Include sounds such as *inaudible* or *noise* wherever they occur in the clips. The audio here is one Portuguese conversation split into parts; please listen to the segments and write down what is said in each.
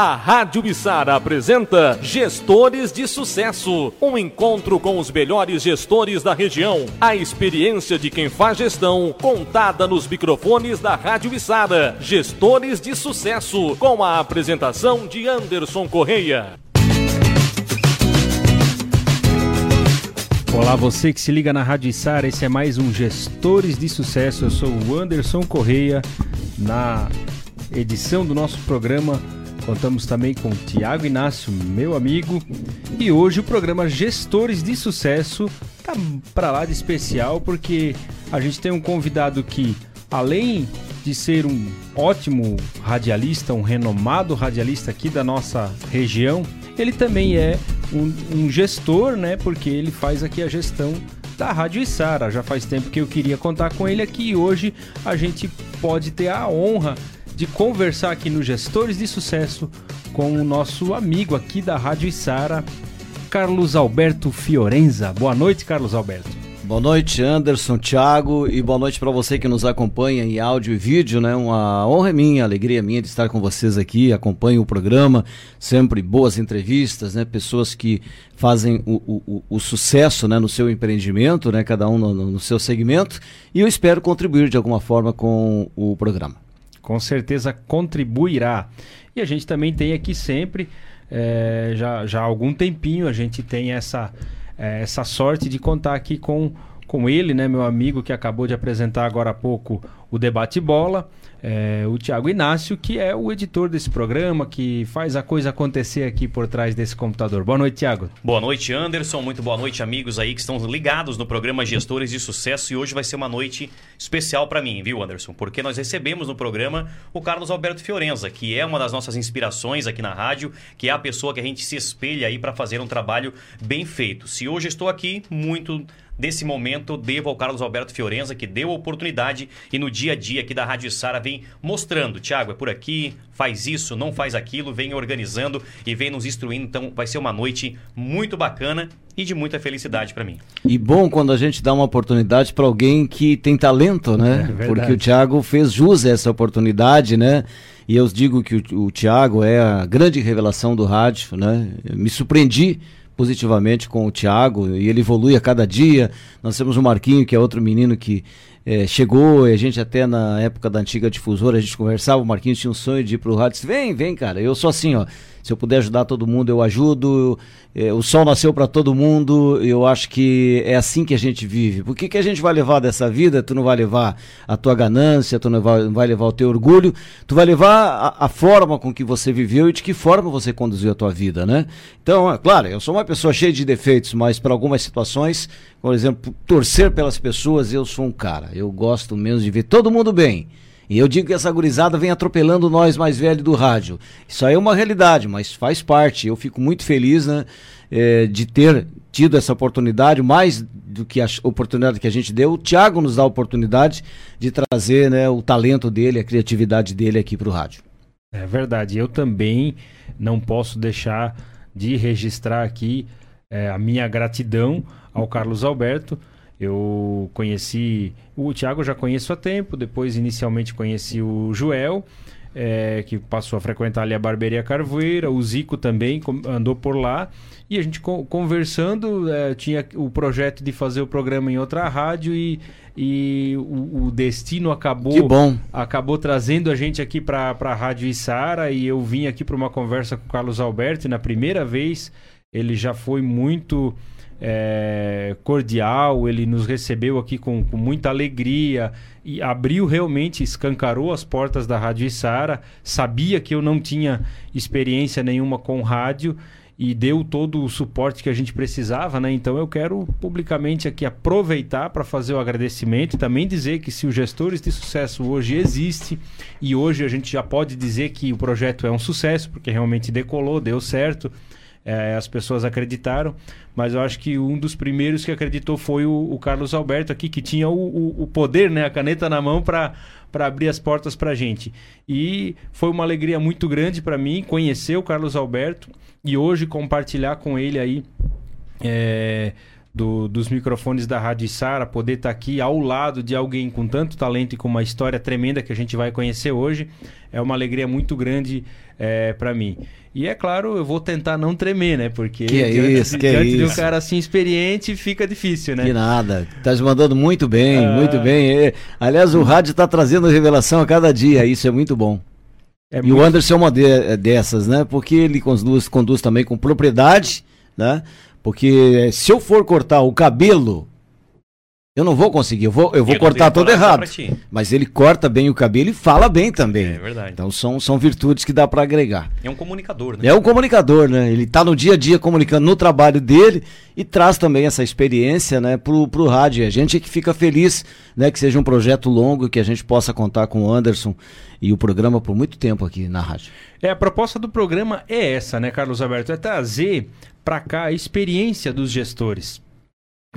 A Rádio Bissara apresenta Gestores de Sucesso, um encontro com os melhores gestores da região. A experiência de quem faz gestão, contada nos microfones da Rádio Bissara. Gestores de Sucesso, com a apresentação de Anderson Correia. Olá, você que se liga na Rádio Sara, esse é mais um Gestores de Sucesso. Eu sou o Anderson Correia. Na edição do nosso programa, contamos também com Tiago Inácio, meu amigo. E hoje o programa Gestores de Sucesso tá para lá de especial porque a gente tem um convidado que, além de ser um ótimo radialista, um renomado radialista aqui da nossa região, ele também é um, um gestor, né? Porque ele faz aqui a gestão da Rádio Isara. Já faz tempo que eu queria contar com ele aqui e hoje a gente pode ter a honra de conversar aqui no Gestores de Sucesso com o nosso amigo aqui da Rádio Isara, Carlos Alberto Fiorenza. Boa noite, Carlos Alberto. Boa noite, Anderson, Thiago, e boa noite para você que nos acompanha em áudio e vídeo, né? Uma honra minha, alegria minha de estar com vocês aqui, acompanho o programa, sempre boas entrevistas, né? Pessoas que fazem o, o, o sucesso né? no seu empreendimento, né? Cada um no, no seu segmento, e eu espero contribuir de alguma forma com o programa. Com certeza contribuirá. E a gente também tem aqui sempre, é, já, já há algum tempinho, a gente tem essa é, essa sorte de contar aqui com, com ele, né, meu amigo que acabou de apresentar agora há pouco o Debate Bola é, o Tiago Inácio, que é o editor desse programa, que faz a coisa acontecer aqui por trás desse computador. Boa noite, Tiago. Boa noite, Anderson. Muito boa noite, amigos aí que estão ligados no programa Gestores de Sucesso. E hoje vai ser uma noite especial para mim, viu, Anderson? Porque nós recebemos no programa o Carlos Alberto Fiorenza, que é uma das nossas inspirações aqui na rádio, que é a pessoa que a gente se espelha aí para fazer um trabalho bem feito. Se hoje estou aqui, muito desse momento devo ao Carlos Alberto Fiorenza, que deu a oportunidade e no dia a dia aqui da Rádio Sara vem mostrando, Tiago, é por aqui, faz isso, não faz aquilo, vem organizando e vem nos instruindo. Então vai ser uma noite muito bacana e de muita felicidade para mim. E bom quando a gente dá uma oportunidade para alguém que tem talento, né? É Porque o Tiago fez jus a essa oportunidade, né? E eu digo que o, o Tiago é a grande revelação do rádio, né? Eu me surpreendi positivamente com o Thiago e ele evolui a cada dia. Nós temos o Marquinho, que é outro menino que é, chegou, a gente até na época da antiga difusora, a gente conversava, o Marquinhos tinha um sonho de ir pro rádio, disse, vem, vem, cara, eu sou assim, ó, se eu puder ajudar todo mundo, eu ajudo. É, o sol nasceu para todo mundo. Eu acho que é assim que a gente vive. Por que, que a gente vai levar dessa vida? Tu não vai levar a tua ganância, tu não vai, não vai levar o teu orgulho. Tu vai levar a, a, forma com que você viveu e de que forma você conduziu a tua vida, né? Então, é, claro, eu sou uma pessoa cheia de defeitos, mas para algumas situações, por exemplo, torcer pelas pessoas, eu sou um cara. Eu gosto mesmo de ver todo mundo bem. E eu digo que essa gurizada vem atropelando nós mais velhos do rádio. Isso aí é uma realidade, mas faz parte. Eu fico muito feliz né, é, de ter tido essa oportunidade, mais do que a oportunidade que a gente deu. O Thiago nos dá a oportunidade de trazer né, o talento dele, a criatividade dele aqui para o rádio. É verdade. Eu também não posso deixar de registrar aqui é, a minha gratidão ao Carlos Alberto eu conheci. O Thiago já conheço há tempo, depois inicialmente conheci o Joel. É, que passou a frequentar ali a Barbearia Carvoeira, o Zico também andou por lá, e a gente conversando, é, tinha o projeto de fazer o programa em outra rádio e, e o, o destino acabou acabou trazendo a gente aqui para a Rádio Isara e eu vim aqui para uma conversa com o Carlos Alberto e na primeira vez ele já foi muito é, cordial, ele nos recebeu aqui com, com, muita alegria e abriu realmente, escancarou as portas da Rádio Isara, sabia que eu não tinha experiência nenhuma com rádio e deu todo o suporte que a gente precisava, né? Então eu quero publicamente aqui aproveitar para fazer o agradecimento e também dizer que se o Gestores de Sucesso hoje existe e hoje a gente já pode dizer que o projeto é um sucesso, porque realmente decolou, deu certo, é, as pessoas acreditaram, mas eu acho que um dos primeiros que acreditou foi o, o Carlos Alberto aqui, que tinha o, o, o poder, né, a caneta na mão para para abrir as portas para a gente. E foi uma alegria muito grande para mim conhecer o Carlos Alberto e hoje compartilhar com ele aí é, do, dos microfones da Rádio Sara, poder estar tá aqui ao lado de alguém com tanto talento e com uma história tremenda que a gente vai conhecer hoje, é uma alegria muito grande é, para mim. E é claro, eu vou tentar não tremer, né? Porque que é diante, isso, que diante é de um cara assim experiente fica difícil, né? Que nada. Tá te mandando muito bem, ah. muito bem. Aliás, o rádio está trazendo revelação a cada dia, isso é muito bom. É e muito... o Anderson é uma de, é dessas, né? Porque ele conduz, conduz também com propriedade, né? Porque se eu for cortar o cabelo, eu não vou conseguir, eu vou, eu vou cortar todo errado. Mas ele corta bem o cabelo e fala bem também. É verdade. Então são, são virtudes que dá para agregar. É um comunicador, né? É um comunicador, né? Ele tá no dia a dia comunicando no trabalho dele e traz também essa experiência, né, pro, pro rádio. A gente é que fica feliz, né, que seja um projeto longo, que a gente possa contar com o Anderson e o programa por muito tempo aqui na rádio. É, a proposta do programa é essa, né, Carlos Alberto? É trazer para cá a experiência dos gestores.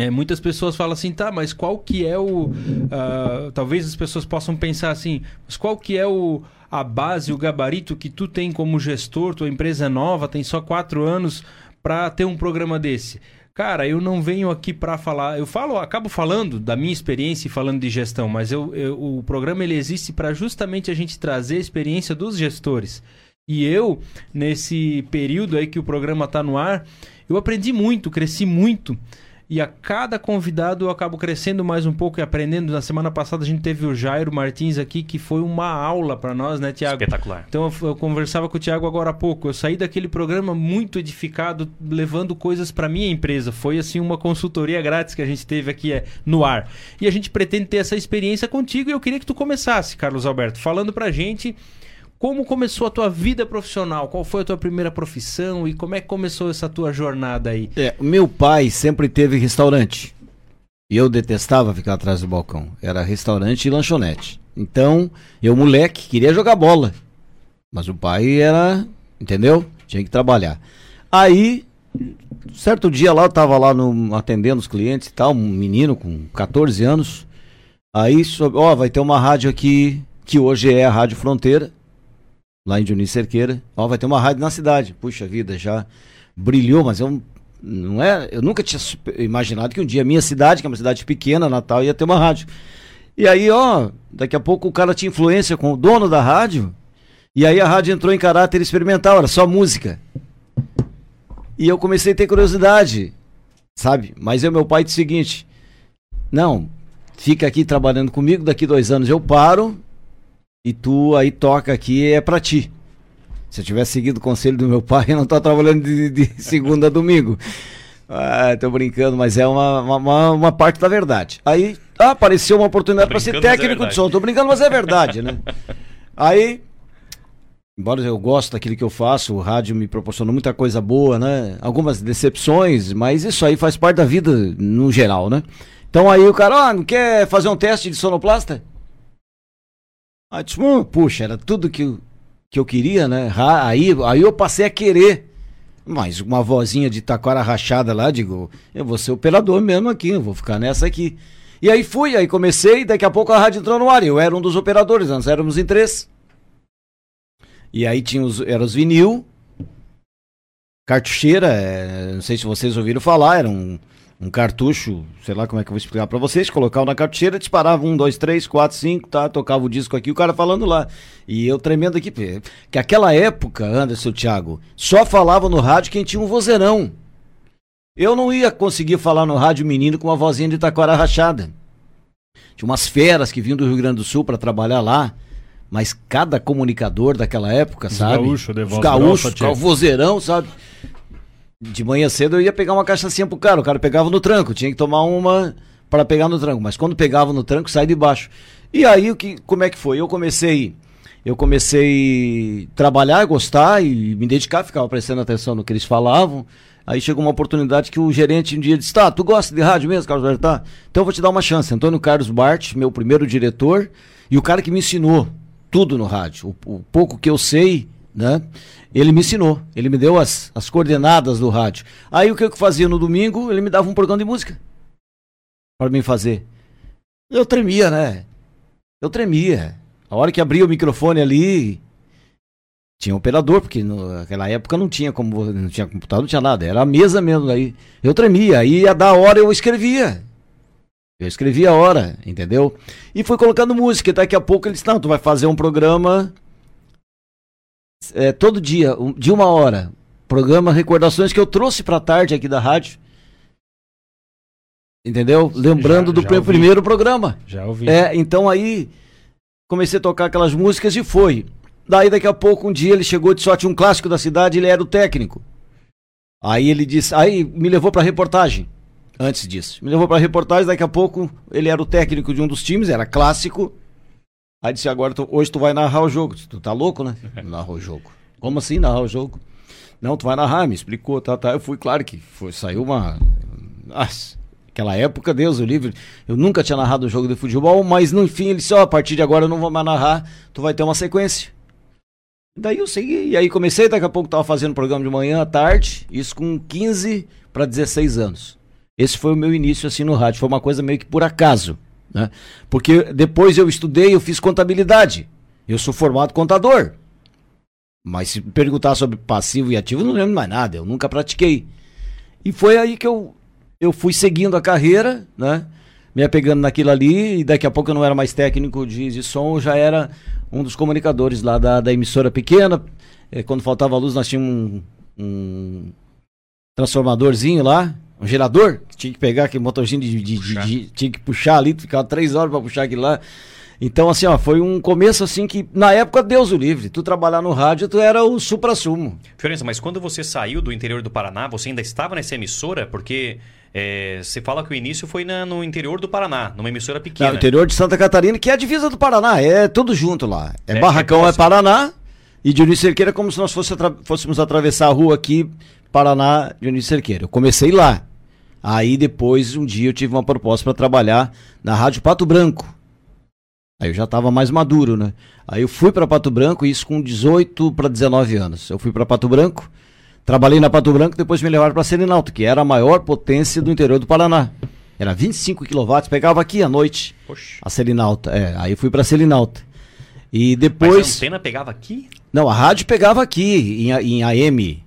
É, muitas pessoas falam assim, tá, mas qual que é o. Uh, talvez as pessoas possam pensar assim, mas qual que é o, a base, o gabarito que tu tem como gestor, tua empresa é nova, tem só quatro anos para ter um programa desse? Cara, eu não venho aqui para falar. Eu falo, acabo falando da minha experiência e falando de gestão, mas eu, eu o programa ele existe para justamente a gente trazer a experiência dos gestores. E eu, nesse período aí que o programa está no ar, eu aprendi muito, cresci muito. E a cada convidado eu acabo crescendo mais um pouco e aprendendo. Na semana passada a gente teve o Jairo Martins aqui, que foi uma aula para nós, né, Tiago? Espetacular. Então eu, eu, conversava com o Tiago agora há pouco. Eu saí daquele programa muito edificado, levando coisas para minha empresa. Foi assim uma consultoria grátis que a gente teve aqui é, no ar. E a gente pretende ter essa experiência contigo e eu queria que tu começasse, Carlos Alberto, falando pra gente como começou a tua vida profissional? Qual foi a tua primeira profissão e como é que começou essa tua jornada aí? É, meu pai sempre teve restaurante. E eu detestava ficar atrás do balcão. Era restaurante e lanchonete. Então, eu, moleque, queria jogar bola. Mas o pai era, entendeu? Tinha que trabalhar. Aí, certo dia lá, eu tava lá no, atendendo os clientes e tal, um menino com 14 anos. Aí, ó, vai ter uma rádio aqui, que hoje é a Rádio Fronteira lá em Dionísio Cerqueira. Ó, vai ter uma rádio na cidade. Puxa vida, já brilhou, mas eu não é, eu nunca tinha imaginado que um dia a minha cidade, que é uma cidade pequena, Natal, ia ter uma rádio. E aí, ó, daqui a pouco o cara tinha influência com o dono da rádio. E aí a rádio entrou em caráter experimental, era só música. E eu comecei a ter curiosidade, sabe? Mas eu meu pai disse o seguinte: "Não, fica aqui trabalhando comigo, daqui dois anos eu paro e tu aí toca aqui é para ti. Se eu tivesse seguido o conselho do meu *laughs* pai, eu não tô trabalhando de, de segunda a domingo. Ah, tô brincando, mas é uma, uma, uma, parte da verdade. Aí ah, apareceu uma oportunidade para ser é técnico é de som. Tô brincando, mas é verdade, né? Aí, embora eu goste daquilo que eu faço, o rádio me proporcionou muita coisa boa, né? Algumas decepções, mas isso aí faz parte da vida no geral, né? Então aí o cara, ah, não quer fazer um teste de sonoplasta? Aí, tipo, hum, puxa, era tudo que eu, que eu queria, né? Aí, aí eu passei a querer. Mas uma vozinha de taquara rachada lá, digo, eu vou ser operador mesmo aqui, eu vou ficar nessa aqui. E aí fui, aí comecei, daqui a pouco a rádio entrou no ar. Eu era um dos operadores, nós éramos em três. E aí tinha os, era os vinil, cartucheira, é, não sei se vocês ouviram falar, era um, um cartucho, sei lá como é que eu vou explicar para vocês, colocava na cartucheira, disparava um, dois, três, quatro, cinco, tá? Tocava o disco aqui, o cara falando lá. E eu tremendo aqui, que aquela época, Anderson Thiago, só falava no rádio quem tinha um vozeirão. Eu não ia conseguir falar no rádio menino com uma vozinha de taquara rachada. Tinha umas feras que vinham do Rio Grande do Sul para trabalhar lá. Mas cada comunicador daquela época, Os sabe? Gaúcho, de voz Os gaúchos, o vozeirão, sabe? De manhã cedo eu ia pegar uma cachaçinha pro cara, o cara pegava no tranco, tinha que tomar uma para pegar no tranco, mas quando pegava no tranco, sai de baixo. E aí o que como é que foi? Eu comecei eu comecei a trabalhar, gostar e me dedicar, ficava prestando atenção no que eles falavam. Aí chegou uma oportunidade que o gerente um dia disse: Tá, tu gosta de rádio mesmo, Carlos Bertá? Então eu vou te dar uma chance. Antônio Carlos Bart, meu primeiro diretor, e o cara que me ensinou tudo no rádio. O, o pouco que eu sei, né? Ele me ensinou, ele me deu as, as coordenadas do rádio. Aí o que eu fazia no domingo? Ele me dava um programa de música para mim fazer. Eu tremia, né? Eu tremia. A hora que abria o microfone ali, Tinha operador, porque no, naquela época não tinha como não tinha computador, não tinha nada, era a mesa mesmo. Aí eu tremia, aí ia dar hora eu escrevia. Eu escrevia a hora, entendeu? E fui colocando música. Daqui a pouco ele disse: Não, tu vai fazer um programa é, todo dia, um, de uma hora. Programa Recordações que eu trouxe pra tarde aqui da rádio. Entendeu? Lembrando já, do já primeiro programa. Já ouvi. É, então aí comecei a tocar aquelas músicas e foi. Daí daqui a pouco, um dia ele chegou de sorte um clássico da cidade, ele era o técnico. Aí ele disse, aí me levou pra reportagem. Antes disso. Me levou pra reportagem, daqui a pouco ele era o técnico de um dos times, era clássico. Aí disse, agora tu, hoje tu vai narrar o jogo. Tu tá louco, né? *laughs* Narrar o jogo. Como assim narrar o jogo? Não, tu vai narrar, me explicou, tá, tá. Eu fui, claro que foi, saiu uma. Nossa, aquela época, Deus o livre. Eu nunca tinha narrado um jogo de futebol, mas no fim ele disse, ó, oh, a partir de agora eu não vou mais narrar, tu vai ter uma sequência. Daí eu segui, e aí comecei, daqui a pouco tava fazendo programa de manhã, à tarde, isso com 15 para 16 anos. Esse foi o meu início assim no rádio, foi uma coisa meio que por acaso, né? Porque depois eu estudei, eu fiz contabilidade. Eu sou formado contador. Mas se perguntar sobre passivo e ativo, eu não lembro mais nada, eu nunca pratiquei. E foi aí que eu, eu fui seguindo a carreira, né? Me apegando naquilo ali, e daqui a pouco eu não era mais técnico de, de som, eu já era um dos comunicadores lá da, da emissora pequena. É, quando faltava luz, nós tínhamos um, um transformadorzinho lá, um gerador, que tinha que pegar aquele motorzinho de, de, de, tinha que puxar ali, ficava três horas para puxar aquilo lá. Então, assim, ó, foi um começo assim que, na época, Deus o livre. Tu trabalhar no rádio, tu era o supra-sumo. Fiorenza, mas quando você saiu do interior do Paraná, você ainda estava nessa emissora? Porque é, você fala que o início foi na, no interior do Paraná, numa emissora pequena. No interior de Santa Catarina, que é a divisa do Paraná, é tudo junto lá. É, é Barracão é, é Paraná e Dionísio Cerqueira é como se nós fosse atra fôssemos atravessar a rua aqui, Paraná, Dionísio Cerqueira. Eu comecei lá. Aí depois, um dia, eu tive uma proposta para trabalhar na Rádio Pato Branco Aí eu já estava mais maduro, né? Aí eu fui para Pato Branco, isso com 18 para 19 anos. Eu fui para Pato Branco, trabalhei na Pato Branco, depois me levaram para Selinalto, que era a maior potência do interior do Paraná. Era 25 kW, pegava aqui à noite. Poxa. A Selinalta, é. Aí eu fui para Selinalta. E depois. Mas a antena pegava aqui? Não, a rádio pegava aqui, em, em AM.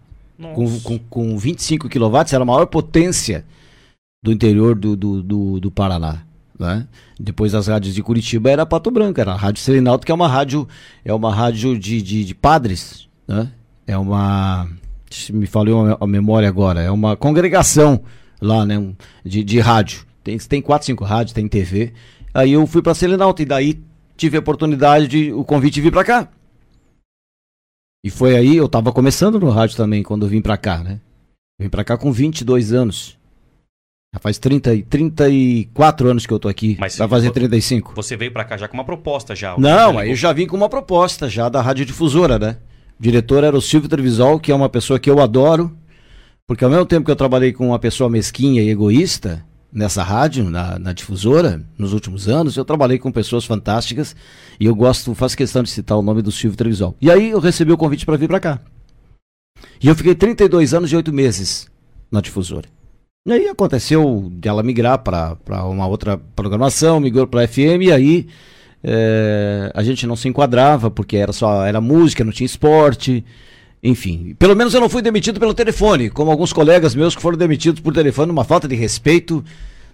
Com, com, com 25 kW, era a maior potência do interior do, do, do, do Paraná. Né? Depois das rádios de Curitiba era Pato Branco, era a Rádio Serenalto, que é uma rádio, é uma rádio de, de, de padres, né? É uma. Me falou a memória agora, é uma congregação lá, né? De, de rádio. Tem, tem quatro, cinco rádios, tem TV. Aí eu fui para Serenalto e daí tive a oportunidade de o convite vir para cá. E foi aí, eu tava começando no rádio também quando eu vim para cá, né? vim para cá com 22 anos. Já faz 30, 34 anos que eu tô aqui. Mas vai fazer 35. Você veio para cá já com uma proposta já? Não, aí eu já vim com uma proposta já da radiodifusora, né? O diretor era o Silvio Trevisol, que é uma pessoa que eu adoro, porque ao mesmo tempo que eu trabalhei com uma pessoa mesquinha e egoísta nessa rádio, na, na difusora, nos últimos anos, eu trabalhei com pessoas fantásticas e eu gosto, faço questão de citar o nome do Silvio Trevisol. E aí eu recebi o convite para vir para cá. E eu fiquei 32 anos e 8 meses na difusora. E aí aconteceu dela migrar para uma outra programação, migrou para FM, e aí é, a gente não se enquadrava, porque era só era música, não tinha esporte. Enfim, pelo menos eu não fui demitido pelo telefone, como alguns colegas meus que foram demitidos por telefone, uma falta de respeito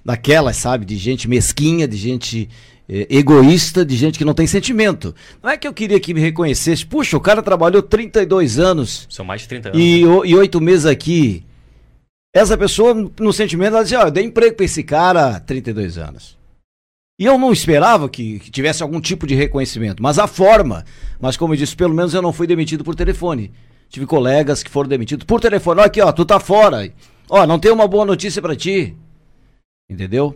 daquelas, sabe, de gente mesquinha, de gente é, egoísta, de gente que não tem sentimento. Não é que eu queria que me reconhecesse, puxa, o cara trabalhou 32 anos. São mais de 30 anos. E, e oito meses aqui essa pessoa, no sentimento, ela dizia, ó, eu dei emprego pra esse cara há 32 anos. E eu não esperava que, que, tivesse algum tipo de reconhecimento, mas a forma. Mas como eu disse, pelo menos eu não fui demitido por telefone. Tive colegas que foram demitidos por telefone. Ó, aqui, ó, tu tá fora. Ó, não tem uma boa notícia para ti. Entendeu?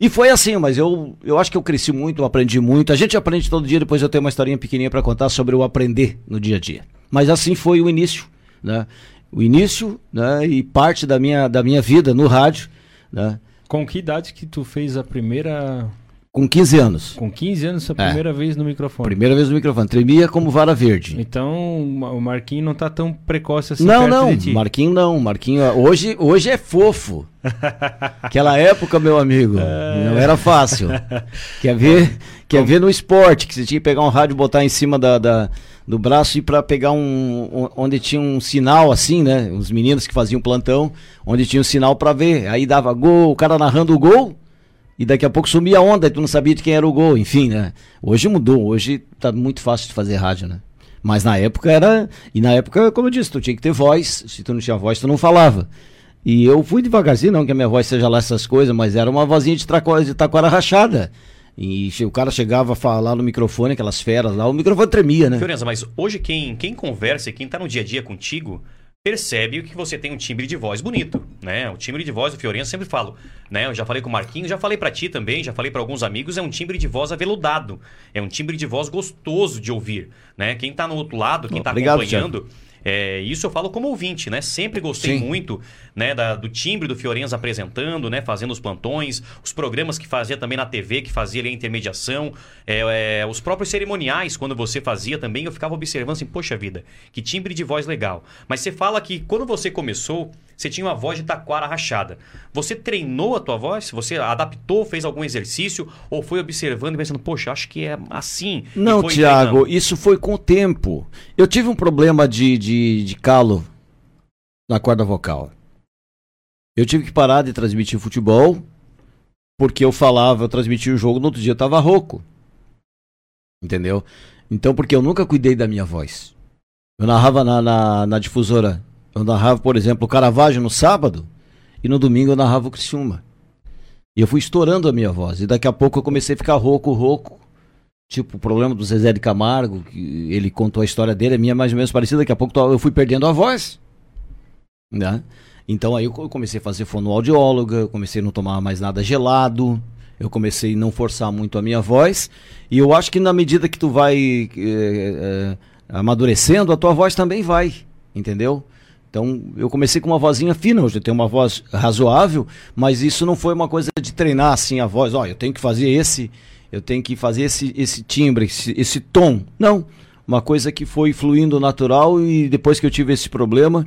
E foi assim, mas eu, eu acho que eu cresci muito, eu aprendi muito. A gente aprende todo dia, depois eu tenho uma historinha pequenininha para contar sobre o aprender no dia a dia. Mas assim foi o início, né? O início né, e parte da minha, da minha vida no rádio. Né. Com que idade que tu fez a primeira. Com 15 anos. Com 15 anos, a é. primeira é. vez no microfone. Primeira vez no microfone. Tremia como vara verde. Então, o Marquinho não tá tão precoce assim. Não, não. Marquinho não. Marquinho hoje, hoje é fofo. *laughs* Aquela época, meu amigo, é... não era fácil. *laughs* Quer ver, quer ver no esporte, que você tinha que pegar um rádio e botar em cima da, da do braço e para pegar um, onde tinha um sinal assim, né? Os meninos que faziam plantão, onde tinha um sinal para ver. Aí dava gol, o cara narrando o gol e daqui a pouco sumia a onda e tu não sabia de quem era o gol, enfim, né? Hoje mudou, hoje tá muito fácil de fazer rádio, né? Mas na época era. E na época, como eu disse, tu tinha que ter voz. Se tu não tinha voz, tu não falava. E eu fui devagarzinho, não que a minha voz seja lá essas coisas, mas era uma vozinha de, de taquara rachada. E o cara chegava a falar no microfone, aquelas feras lá, o microfone tremia, né? Fiorenza, mas hoje quem, quem conversa, quem tá no dia a dia contigo, percebe que você tem um timbre de voz bonito, né? O timbre de voz do Fiorenzo, sempre falo, né? Eu já falei com o Marquinhos, já falei para ti também, já falei para alguns amigos, é um timbre de voz aveludado, é um timbre de voz gostoso de ouvir, né? Quem tá no outro lado, quem tá Obrigado, acompanhando, Thiago. É, isso eu falo como ouvinte, né? Sempre gostei Sim. muito né, da, do timbre do Fiorenzo apresentando, né? Fazendo os plantões, os programas que fazia também na TV, que fazia ali a intermediação, é, é, os próprios cerimoniais, quando você fazia também, eu ficava observando assim, poxa vida, que timbre de voz legal. Mas você fala que quando você começou, você tinha uma voz de taquara rachada. Você treinou a tua voz? Você adaptou, fez algum exercício? Ou foi observando e pensando, poxa, acho que é assim? Não, Tiago, isso foi com o tempo. Eu tive um problema de, de, de calo na corda vocal. Eu tive que parar de transmitir futebol porque eu falava, eu transmitia o jogo, no outro dia eu tava rouco. Entendeu? Então, porque eu nunca cuidei da minha voz. Eu narrava na, na, na difusora eu narrava, por exemplo, o Caravaggio no sábado e no domingo eu narrava o Criciúma. E eu fui estourando a minha voz. E daqui a pouco eu comecei a ficar rouco, rouco. Tipo, o problema do Zezé de Camargo, que ele contou a história dele, a minha é mais ou menos parecida. Daqui a pouco eu fui perdendo a voz. Né? Então aí eu comecei a fazer fonoaudióloga, eu comecei a não tomar mais nada gelado, eu comecei a não forçar muito a minha voz. E eu acho que na medida que tu vai é, é, amadurecendo, a tua voz também vai, entendeu? Então, eu comecei com uma vozinha fina, hoje eu tenho uma voz razoável, mas isso não foi uma coisa de treinar assim a voz, ó, eu tenho que fazer esse, eu tenho que fazer esse, esse timbre, esse, esse tom. Não, uma coisa que foi fluindo natural e depois que eu tive esse problema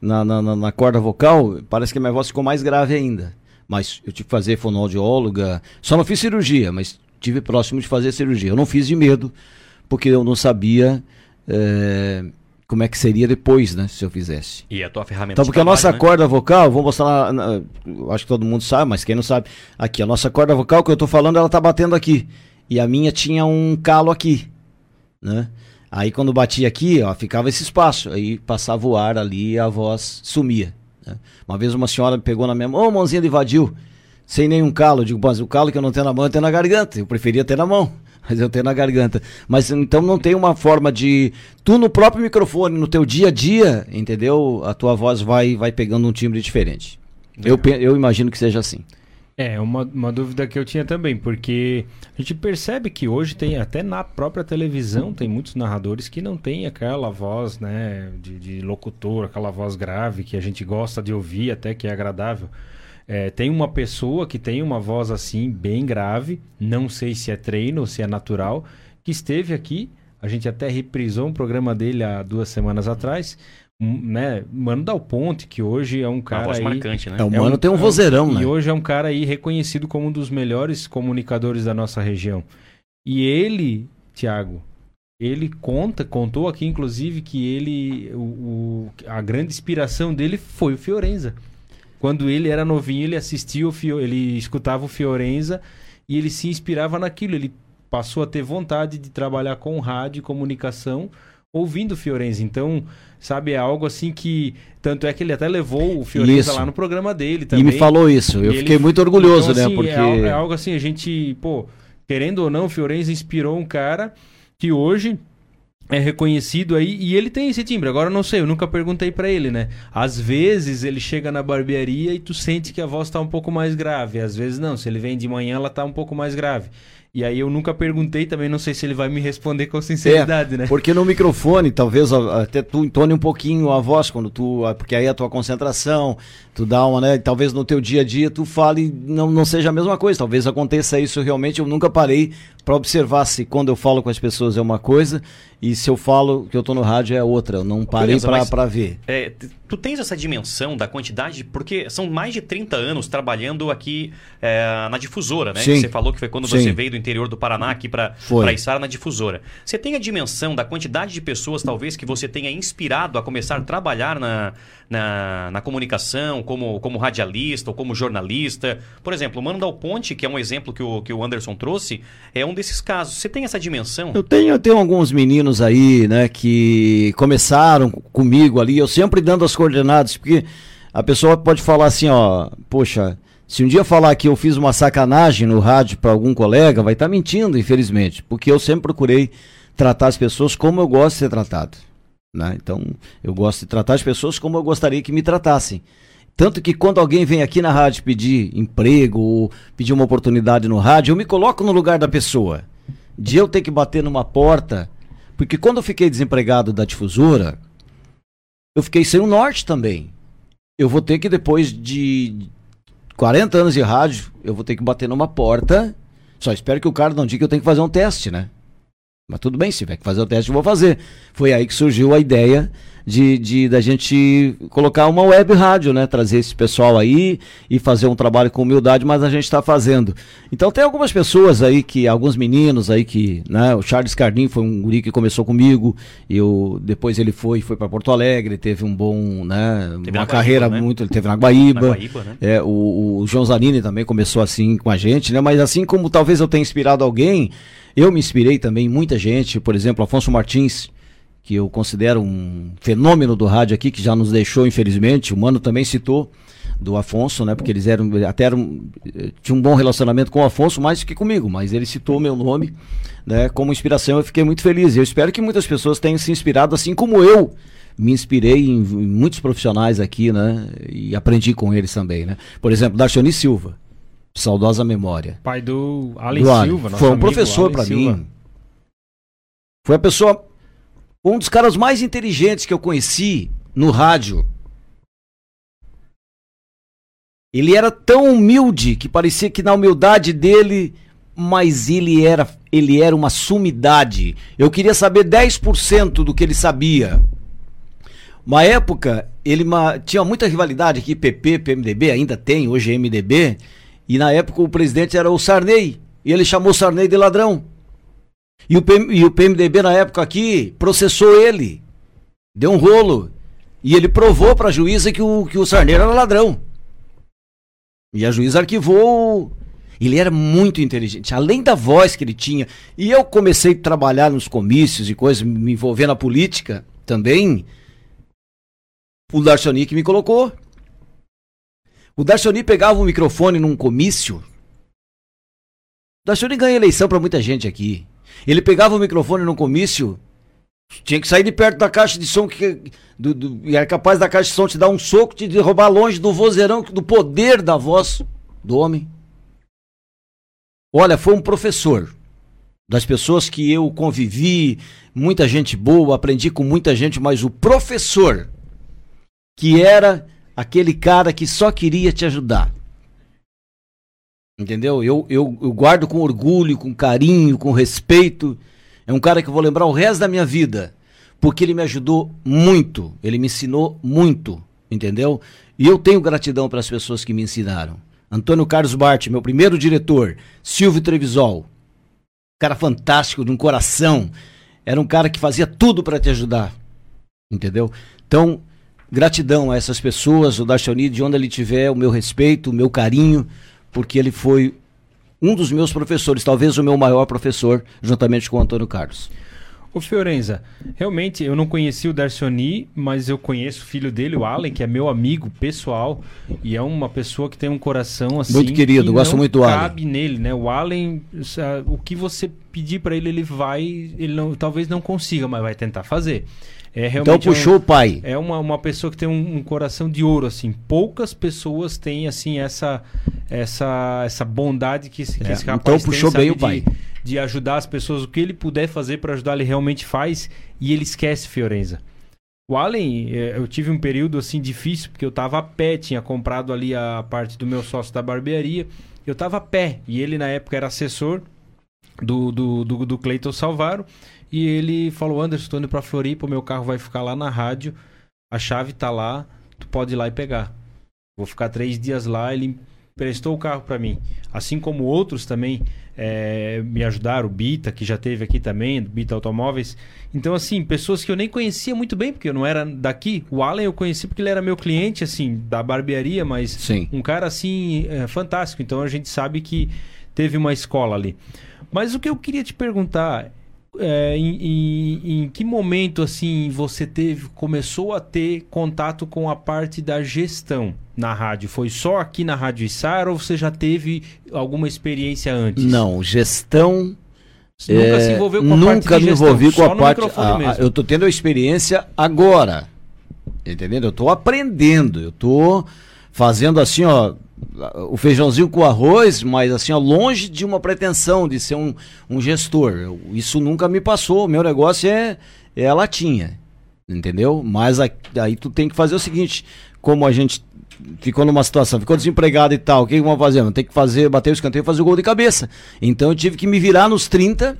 na, na, na corda vocal, parece que a minha voz ficou mais grave ainda. Mas eu tive que fazer fonoaudióloga, só não fiz cirurgia, mas tive próximo de fazer cirurgia. Eu não fiz de medo, porque eu não sabia... É como é que seria depois, né, se eu fizesse. E a tua ferramenta Então, porque trabalho, a nossa né? corda vocal, vou mostrar, na, na, acho que todo mundo sabe, mas quem não sabe, aqui, a nossa corda vocal que eu tô falando, ela tá batendo aqui. E a minha tinha um calo aqui, né? Aí quando batia aqui, ó, ficava esse espaço, aí passava o ar ali e a voz sumia. Né? Uma vez uma senhora me pegou na minha mão, ô mãozinha de vadio, sem nenhum calo. Eu digo, mas o calo que eu não tenho na mão, eu tenho na garganta. Eu preferia ter na mão mas eu tenho na garganta. Mas então não tem uma forma de. Tu no próprio microfone, no teu dia a dia, entendeu? A tua voz vai, vai pegando um timbre diferente. Eu, eu imagino que seja assim. É, uma, uma dúvida que eu tinha também, porque a gente percebe que hoje tem, até na própria televisão, tem muitos narradores que não tem aquela voz, né, de, de locutor, aquela voz grave que a gente gosta de ouvir, até que é agradável. É, tem uma pessoa que tem uma voz assim, bem grave, não sei se é treino ou se é natural, que esteve aqui. A gente até reprisou um programa dele há duas semanas atrás. Né? Mano Dal Ponte, que hoje é um cara. Uma voz aí, marcante, né? É, o Mano é um, tem um vozeirão, e né? E hoje é um cara aí reconhecido como um dos melhores comunicadores da nossa região. E ele, Tiago, ele conta, contou aqui inclusive que ele, o, o, a grande inspiração dele foi o Fiorenza. Quando ele era novinho, ele assistia o Fio, ele escutava o Fiorenza e ele se inspirava naquilo. Ele passou a ter vontade de trabalhar com rádio e comunicação ouvindo o Fiorenza. Então, sabe, é algo assim que. Tanto é que ele até levou o Fiorenza isso. lá no programa dele também. E me falou isso. Eu fiquei muito orgulhoso, então, né? Assim, porque... É, é algo assim, a gente, pô, querendo ou não, o Fiorenza inspirou um cara que hoje é reconhecido aí e ele tem esse timbre. Agora eu não sei, eu nunca perguntei para ele, né? Às vezes ele chega na barbearia e tu sente que a voz tá um pouco mais grave, às vezes não. Se ele vem de manhã, ela tá um pouco mais grave. E aí eu nunca perguntei também, não sei se ele vai me responder com sinceridade, é, né? Porque no microfone, talvez até tu entone um pouquinho a voz quando tu, porque aí a tua concentração, tu dá uma, né, talvez no teu dia a dia tu fale não não seja a mesma coisa, talvez aconteça isso realmente, eu nunca parei para observar se quando eu falo com as pessoas é uma coisa e se eu falo que eu estou no rádio é outra. Eu não parei para ver. É, tu tens essa dimensão da quantidade, porque são mais de 30 anos trabalhando aqui é, na difusora, né? Sim. Você falou que foi quando Sim. você veio do interior do Paraná aqui para estar na difusora. Você tem a dimensão da quantidade de pessoas, talvez, que você tenha inspirado a começar a trabalhar na, na, na comunicação, como, como radialista ou como jornalista? Por exemplo, o Mano Dal Ponte, que é um exemplo que o, que o Anderson trouxe, é um desses casos. Você tem essa dimensão? Eu tenho, eu tenho alguns meninos aí, né, que começaram comigo ali, eu sempre dando as coordenadas, porque a pessoa pode falar assim, ó, poxa, se um dia falar que eu fiz uma sacanagem no rádio para algum colega, vai estar tá mentindo, infelizmente, porque eu sempre procurei tratar as pessoas como eu gosto de ser tratado. Né? Então, eu gosto de tratar as pessoas como eu gostaria que me tratassem. Tanto que quando alguém vem aqui na rádio pedir emprego ou pedir uma oportunidade no rádio, eu me coloco no lugar da pessoa. De eu ter que bater numa porta. Porque quando eu fiquei desempregado da difusora, eu fiquei sem o norte também. Eu vou ter que, depois de 40 anos de rádio, eu vou ter que bater numa porta. Só espero que o cara não diga que eu tenho que fazer um teste, né? Mas tudo bem, se tiver que fazer o teste, eu vou fazer. Foi aí que surgiu a ideia de, de da gente colocar uma web rádio, né? Trazer esse pessoal aí e fazer um trabalho com humildade, mas a gente está fazendo. Então tem algumas pessoas aí que, alguns meninos aí que, né? O Charles Cardim foi um guri que começou comigo, eu depois ele foi foi para Porto Alegre, teve um bom, né? Teve uma carreira Guaíba, né? muito, ele teve na Guaíba. Na Guaíba né? É, o, o João Zanini também começou assim com a gente, né? Mas assim como talvez eu tenha inspirado alguém, eu me inspirei também muita gente, por exemplo, Afonso Martins, que eu considero um fenômeno do rádio aqui, que já nos deixou, infelizmente. O Mano também citou do Afonso, né? Porque eles eram até eram, tinham um bom relacionamento com o Afonso, mais do que comigo, mas ele citou meu nome, né? Como inspiração, eu fiquei muito feliz. Eu espero que muitas pessoas tenham se inspirado, assim como eu me inspirei em, em muitos profissionais aqui, né? E aprendi com eles também, né? Por exemplo, Darcioni Silva, saudosa memória. Pai do Alan do Silva, Foi um professor para mim. Foi a pessoa um dos caras mais inteligentes que eu conheci no rádio. Ele era tão humilde que parecia que na humildade dele, mas ele era, ele era uma sumidade. Eu queria saber 10% do que ele sabia. Uma época, ele tinha muita rivalidade aqui, PP, PMDB, ainda tem, hoje é MDB, e na época o presidente era o Sarney, e ele chamou o Sarney de ladrão. E o, PM, e o PMDB na época aqui processou ele. Deu um rolo. E ele provou para a juíza que o, que o Sarneiro era ladrão. E a juíza arquivou. Ele era muito inteligente, além da voz que ele tinha. E eu comecei a trabalhar nos comícios e coisas, me envolver na política também. O Darcioni que me colocou. O Darcioni pegava o microfone num comício. O Darcioni ganha eleição para muita gente aqui. Ele pegava o microfone no comício, tinha que sair de perto da caixa de som que do, do, e era capaz da caixa de som te dar um soco, te derrubar longe do vozeirão, do poder da voz do homem. Olha, foi um professor das pessoas que eu convivi, muita gente boa, aprendi com muita gente, mas o professor que era aquele cara que só queria te ajudar. Entendeu? Eu, eu, eu guardo com orgulho, com carinho, com respeito. É um cara que eu vou lembrar o resto da minha vida. Porque ele me ajudou muito. Ele me ensinou muito. Entendeu? E eu tenho gratidão para as pessoas que me ensinaram. Antônio Carlos Bart, meu primeiro diretor. Silvio Trevisol. Cara fantástico, de um coração. Era um cara que fazia tudo para te ajudar. Entendeu? Então, gratidão a essas pessoas, o Darcioni, de onde ele tiver, o meu respeito, o meu carinho porque ele foi um dos meus professores, talvez o meu maior professor, juntamente com o Antônio Carlos. Ô Fiorenza, realmente eu não conheci o Darcioni, mas eu conheço o filho dele, o Allen, que é meu amigo pessoal e é uma pessoa que tem um coração assim. Muito querido, gosto muito do Allen. Cabe nele, né? O Allen, o que você pedir para ele, ele vai, ele não, talvez não consiga, mas vai tentar fazer. É então puxou é um, o pai. É uma, uma pessoa que tem um, um, coração de ouro, assim. Poucas pessoas têm, assim, essa, essa, essa bondade que, que é, esse rapaz Então puxou tem, bem o pai. De, de ajudar as pessoas. O que ele puder fazer para ajudar, ele realmente faz. E ele esquece Fiorenza. O Allen, é, eu tive um período, assim, difícil, porque eu tava a pé. Tinha comprado ali a parte do meu sócio da barbearia. Eu tava a pé. E ele, na época, era assessor. do, do, do, do Cleiton Salvaro. E ele falou: Anderson, estou indo para Floripa, o meu carro vai ficar lá na rádio, a chave tá lá, tu pode ir lá e pegar. Vou ficar três dias lá. Ele prestou o carro para mim. Assim como outros também é, me ajudaram, o Bita, que já teve aqui também, Bita Automóveis. Então, assim, pessoas que eu nem conhecia muito bem, porque eu não era daqui. O Alan eu conheci porque ele era meu cliente, assim, da barbearia, mas Sim. um cara, assim, é, fantástico. Então, a gente sabe que teve uma escola ali. Mas o que eu queria te perguntar é, em, em, em, que momento assim você teve começou a ter contato com a parte da gestão na rádio? Foi só aqui na Rádio Isar ou você já teve alguma experiência antes? Não, gestão. Você nunca é, se envolveu com a nunca parte me envolvi com a parte. A, a, eu estou tendo a experiência agora. Entendendo? Eu estou aprendendo. Eu estou fazendo assim, ó o feijãozinho com arroz, mas assim, ó, longe de uma pretensão de ser um, um gestor. Isso nunca me passou. Meu negócio é, é a latinha. Entendeu? Mas aí, aí tu tem que fazer o seguinte: como a gente ficou numa situação, ficou desempregado e tal, o que, que vamos fazer? Tem que fazer, bater o escanteio e fazer o gol de cabeça. Então eu tive que me virar nos 30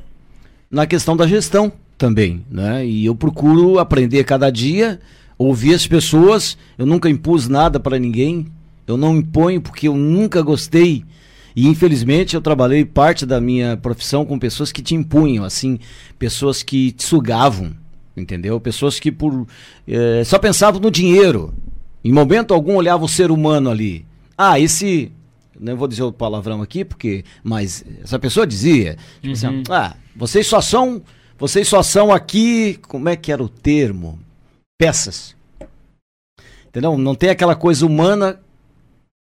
na questão da gestão também, né? E eu procuro aprender cada dia, ouvir as pessoas, eu nunca impus nada para ninguém, eu não imponho porque eu nunca gostei. E infelizmente eu trabalhei parte da minha profissão com pessoas que te impunham, assim, pessoas que te sugavam, entendeu? Pessoas que por é, só pensavam no dinheiro. Em momento algum olhava o ser humano ali. Ah, esse não vou dizer o palavrão aqui porque, mas essa pessoa dizia, tipo assim, uhum. assim, ah, vocês só são, vocês só são aqui, como é que era o termo? Peças. Entendeu? Não tem aquela coisa humana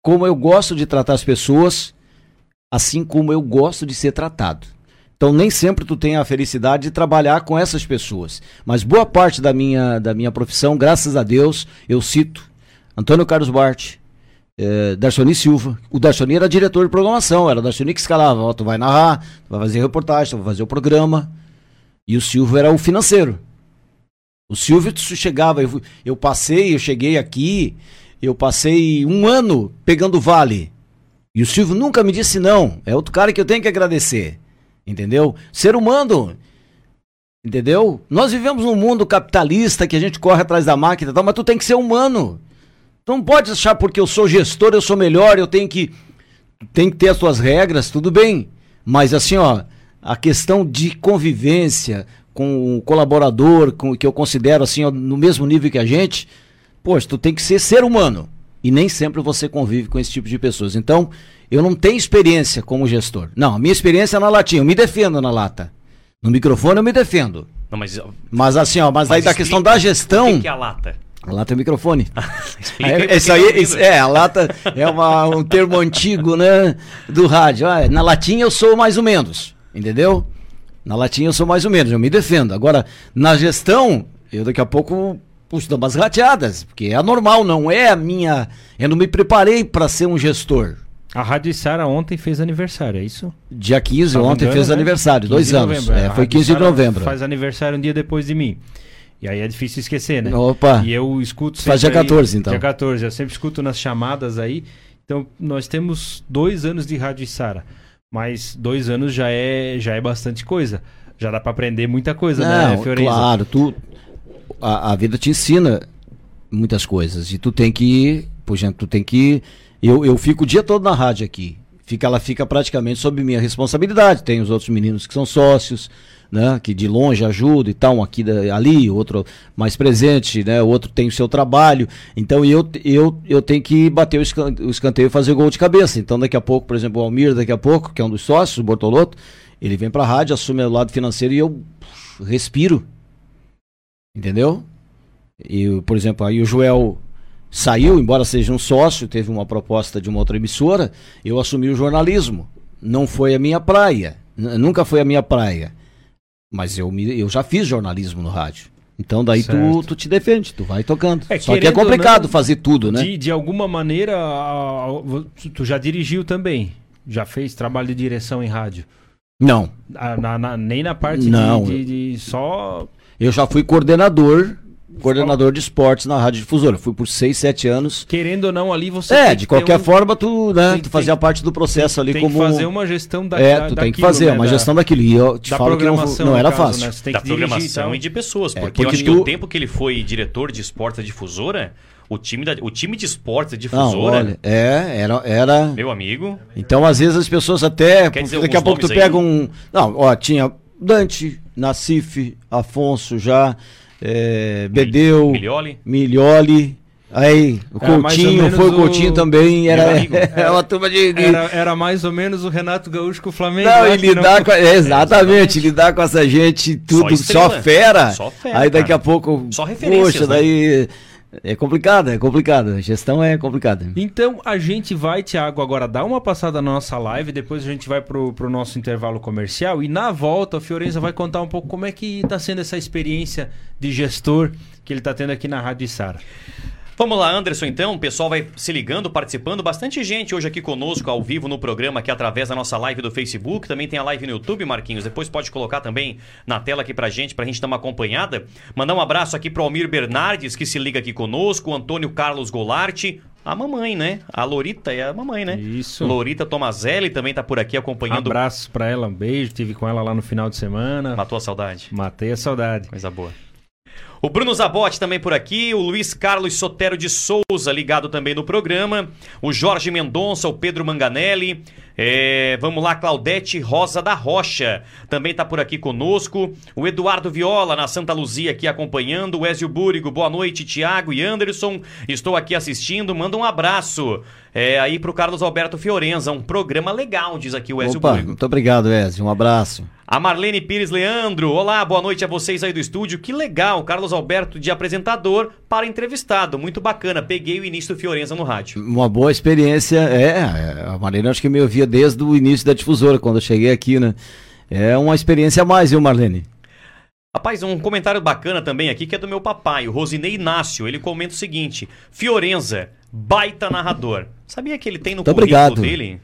como eu gosto de tratar as pessoas, assim como eu gosto de ser tratado. Então nem sempre tu tem a felicidade de trabalhar com essas pessoas, mas boa parte da minha da minha profissão, graças a Deus, eu cito Antônio Carlos Bart, eh, Darcioni Silva. O Darcioni era diretor de programação, era o Darcioni que escalava, tu vai narrar, tu vai fazer reportagem, tu vai fazer o programa. E o Silvio era o financeiro. O Silvio chegava, eu, eu passei, eu cheguei aqui, eu passei um ano pegando vale. E o Silvio nunca me disse não. É outro cara que eu tenho que agradecer. Entendeu? Ser humano. Entendeu? Nós vivemos num mundo capitalista que a gente corre atrás da máquina e tal, mas tu tem que ser humano. Tu não pode achar porque eu sou gestor, eu sou melhor, eu tenho que tem que ter as suas regras, tudo bem. Mas assim, ó, a questão de convivência com o colaborador, com que eu considero assim, ó, no mesmo nível que a gente, Poxa, tu tem que ser ser humano. E nem sempre você convive com esse tipo de pessoas. Então, eu não tenho experiência como gestor. Não, a minha experiência é na latinha. Eu me defendo na lata. No microfone eu me defendo. Não, mas, mas assim, ó, mas, mas aí da questão da gestão. O que é a lata? A lata é o microfone. *laughs* é, isso aí, isso, é, a lata é uma, um termo antigo, né? Do rádio. Ah, na latinha eu sou mais ou menos. Entendeu? Na latinha eu sou mais ou menos, eu me defendo. Agora, na gestão, eu daqui a pouco Puxa, dou umas rateadas, porque é normal, não é a minha. Eu não me preparei para ser um gestor. A Rádio Sara ontem fez aniversário, é isso? Dia 15, tá ontem fez né? aniversário, dois anos. É, foi 15 de novembro. Faz aniversário um dia depois de mim. E aí é difícil esquecer, né? Opa! E eu escuto sempre. Faz dia 14, aí, então. Dia 14, eu sempre escuto nas chamadas aí. Então, nós temos dois anos de Rádio Sara. Mas dois anos já é, já é bastante coisa. Já dá para aprender muita coisa, né, Não, né, Fiorenza? Claro, tu, a, a vida te ensina muitas coisas. E tu tem que. Por exemplo, tu tem que. Eu, eu fico o dia todo na rádio aqui. Fica, ela fica praticamente sob minha responsabilidade. Tem os outros meninos que são sócios, né? Que de longe ajudam e tal, um aqui ali, outro mais presente, né? O outro tem o seu trabalho. Então eu, eu, eu tenho que bater o, escanteio e fazer gol de cabeça. Então daqui a pouco, por exemplo, o Almir, daqui a pouco, que é um dos sócios, o Bortoloto, ele vem pra rádio, assume o lado financeiro e eu respiro Entendeu? E, por exemplo, aí o Joel saiu, embora seja um sócio, teve uma proposta de uma outra emissora, eu assumi o jornalismo. Não foi a minha praia, nunca foi a minha praia. Mas eu, me, eu já fiz jornalismo no rádio. Então daí tu, tu te defende, tu vai tocando. É, Só que é complicado não, fazer tudo, né? De, de alguma maneira, tu já dirigiu também. Já fez trabalho de direção em rádio. Não. Na, na, nem na parte não. De, de, de, só eu já fui coordenador coordenador de esportes na Rádio Difusora. Fui por 6, 7 anos. Querendo ou não, ali você. É, de qualquer um... forma, tu, né, tem, tu fazia tem, parte do processo ali tem como. Tem que fazer uma gestão da, É, tu tem que fazer né, uma da, gestão daquilo. E eu te falo que não, não era caso, fácil. Né? Você tem que da dirigir, programação então. e de pessoas. Porque, é, porque eu acho tu... que o tempo que ele foi diretor de esportes da difusora. O time, da, o time de esportes da difusora. Não, olha, é, era, era. Meu amigo. Então, às vezes, as pessoas até. daqui a pouco tu pega um. Não, ó, tinha Dante, Nacife, Afonso já, é, Bedeu, Milioli. Milioli. Aí, o Coutinho, foi o Coutinho também, era, era *laughs* uma turma de. Era, era, mais ou menos o Renato Gaúcho com o Flamengo. Não, e lidar não... com. É, *laughs* exatamente, é, lidar com essa gente, tudo, só, só, fera. Só fera. Aí daqui cara. a pouco. Só referências. Poxa, né? daí. É complicado, é complicado. A gestão é complicada. Então a gente vai, Tiago, agora dar uma passada na nossa live, depois a gente vai pro, pro nosso intervalo comercial e na volta a Fiorenza vai contar um pouco como é que está sendo essa experiência de gestor que ele está tendo aqui na Rádio Sara. Vamos lá, Anderson, então. O pessoal vai se ligando, participando. Bastante gente hoje aqui conosco, ao vivo no programa, aqui através da nossa live do Facebook. Também tem a live no YouTube, Marquinhos. Depois pode colocar também na tela aqui pra gente, pra gente dar uma acompanhada. Mandar um abraço aqui pro Almir Bernardes, que se liga aqui conosco. O Antônio Carlos Golarte. A mamãe, né? A Lorita é a mamãe, né? Isso. Lorita Tomazelli também tá por aqui acompanhando. Um abraço pra ela, um beijo. Tive com ela lá no final de semana. Matou a saudade. Matei a saudade. Coisa boa. O Bruno Zabotti também por aqui, o Luiz Carlos Sotero de Souza ligado também no programa, o Jorge Mendonça, o Pedro Manganelli, é, vamos lá, Claudete Rosa da Rocha, também está por aqui conosco. O Eduardo Viola, na Santa Luzia, aqui acompanhando. O Ezio Búrigo, boa noite, Tiago e Anderson. Estou aqui assistindo, manda um abraço. É, aí pro Carlos Alberto Fiorenza, um programa legal, diz aqui o Ezio Opa, Búrigo. Muito obrigado, Ezio, um abraço. A Marlene Pires Leandro, olá, boa noite a vocês aí do estúdio. Que legal, Carlos Alberto de apresentador para entrevistado, muito bacana. Peguei o início do Fiorenza no rádio. Uma boa experiência, é. A Marlene acho que me ouvia desde o início da difusora, quando eu cheguei aqui, né? É uma experiência a mais, viu, Marlene? Rapaz, um comentário bacana também aqui que é do meu papai, o Rosinei Inácio. Ele comenta o seguinte: Fiorenza, baita narrador. Sabia que ele tem no Muito currículo obrigado. dele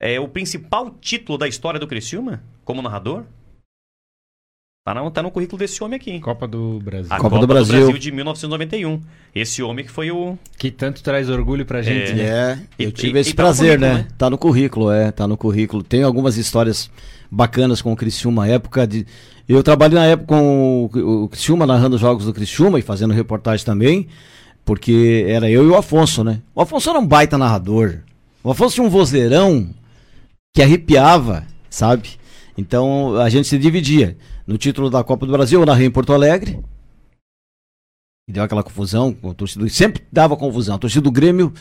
é, o principal título da história do Criciúma como narrador? Tá no, tá no currículo desse homem aqui. Copa do Brasil. A Copa, Copa do, Brasil. do, Brasil. de 1991. Esse homem que foi o. Que tanto traz orgulho pra gente. É, né? é eu e, tive e, esse e tá prazer, tá né? né? Tá no currículo, é, tá no currículo. Tem algumas histórias bacanas com o Criciúma, época de. Eu trabalhei na época com o, o Criciúma, narrando jogos do Criciúma e fazendo reportagem também, porque era eu e o Afonso, né? O Afonso era um baita narrador. O Afonso tinha um vozeirão que arrepiava, sabe? Então a gente se dividia. No título da Copa do Brasil, eu narrei em Porto Alegre. E deu aquela confusão com a torcida. Sempre dava confusão. A torcida do Grêmio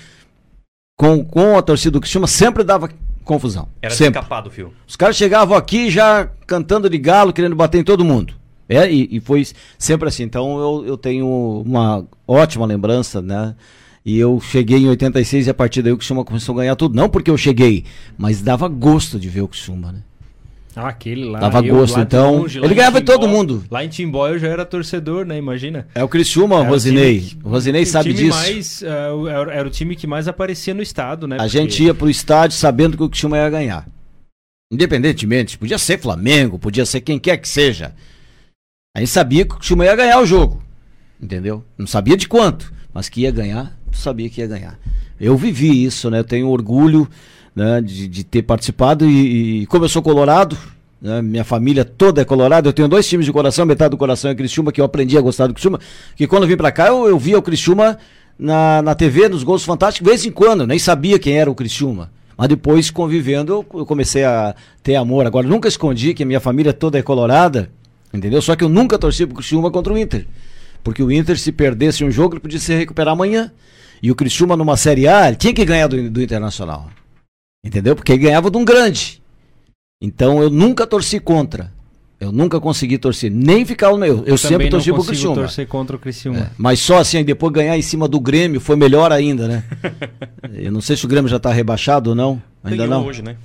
com, com a torcida do Criciúma sempre dava confusão. Era sempre. escapado, fio. Os caras chegavam aqui já cantando de galo, querendo bater em todo mundo. É, e, e foi sempre assim. Então eu, eu tenho uma ótima lembrança, né? E eu cheguei em 86 e a partir daí o Criciúma começou a ganhar tudo. Não porque eu cheguei, mas dava gosto de ver o Criciúma, né? Ah, aquele lá. Dava gosto, lá então. Longe, ele ganhava em todo mundo. Lá em Timbó eu já era torcedor, né? Imagina. É o Criciúma, o Rosinei. O, Rosinei sabe disso. Mais, uh, era o time que mais aparecia no estado, né? A Porque... gente ia pro estádio sabendo que o Criciúma ia ganhar. Independentemente, podia ser Flamengo, podia ser quem quer que seja. A gente sabia que o Criciúma ia ganhar o jogo. Entendeu? Não sabia de quanto, mas que ia ganhar, sabia que ia ganhar. Eu vivi isso, né? Eu tenho orgulho né, de, de ter participado e, e, como eu sou colorado, né, minha família toda é colorada, eu tenho dois times de coração, metade do coração é Criciúma, que eu aprendi a gostar do Criciúma, que quando eu vim para cá eu, eu via o Criciúma na, na TV, nos Gols Fantásticos, de vez em quando, nem sabia quem era o Criciúma. Mas depois, convivendo, eu, comecei a ter amor. Agora, nunca escondi que a minha família toda é colorada, entendeu? Só que eu nunca torci pro Criciúma contra o Inter. Porque o Inter, se perdesse um jogo, ele podia se recuperar amanhã. E o Criciúma numa Série A, tinha que ganhar do, do Internacional. Entendeu? Porque ele ganhava de um grande. Então eu nunca torci contra. Eu nunca consegui torcer, nem ficar no meu. Eu, eu sempre torci pro Criciúma. torcer contra o Criciúma. É, mas só assim, depois ganhar em cima do Grêmio foi melhor ainda, né? *laughs* eu não sei se o Grêmio já tá rebaixado ou não. Ainda não. hoje, né?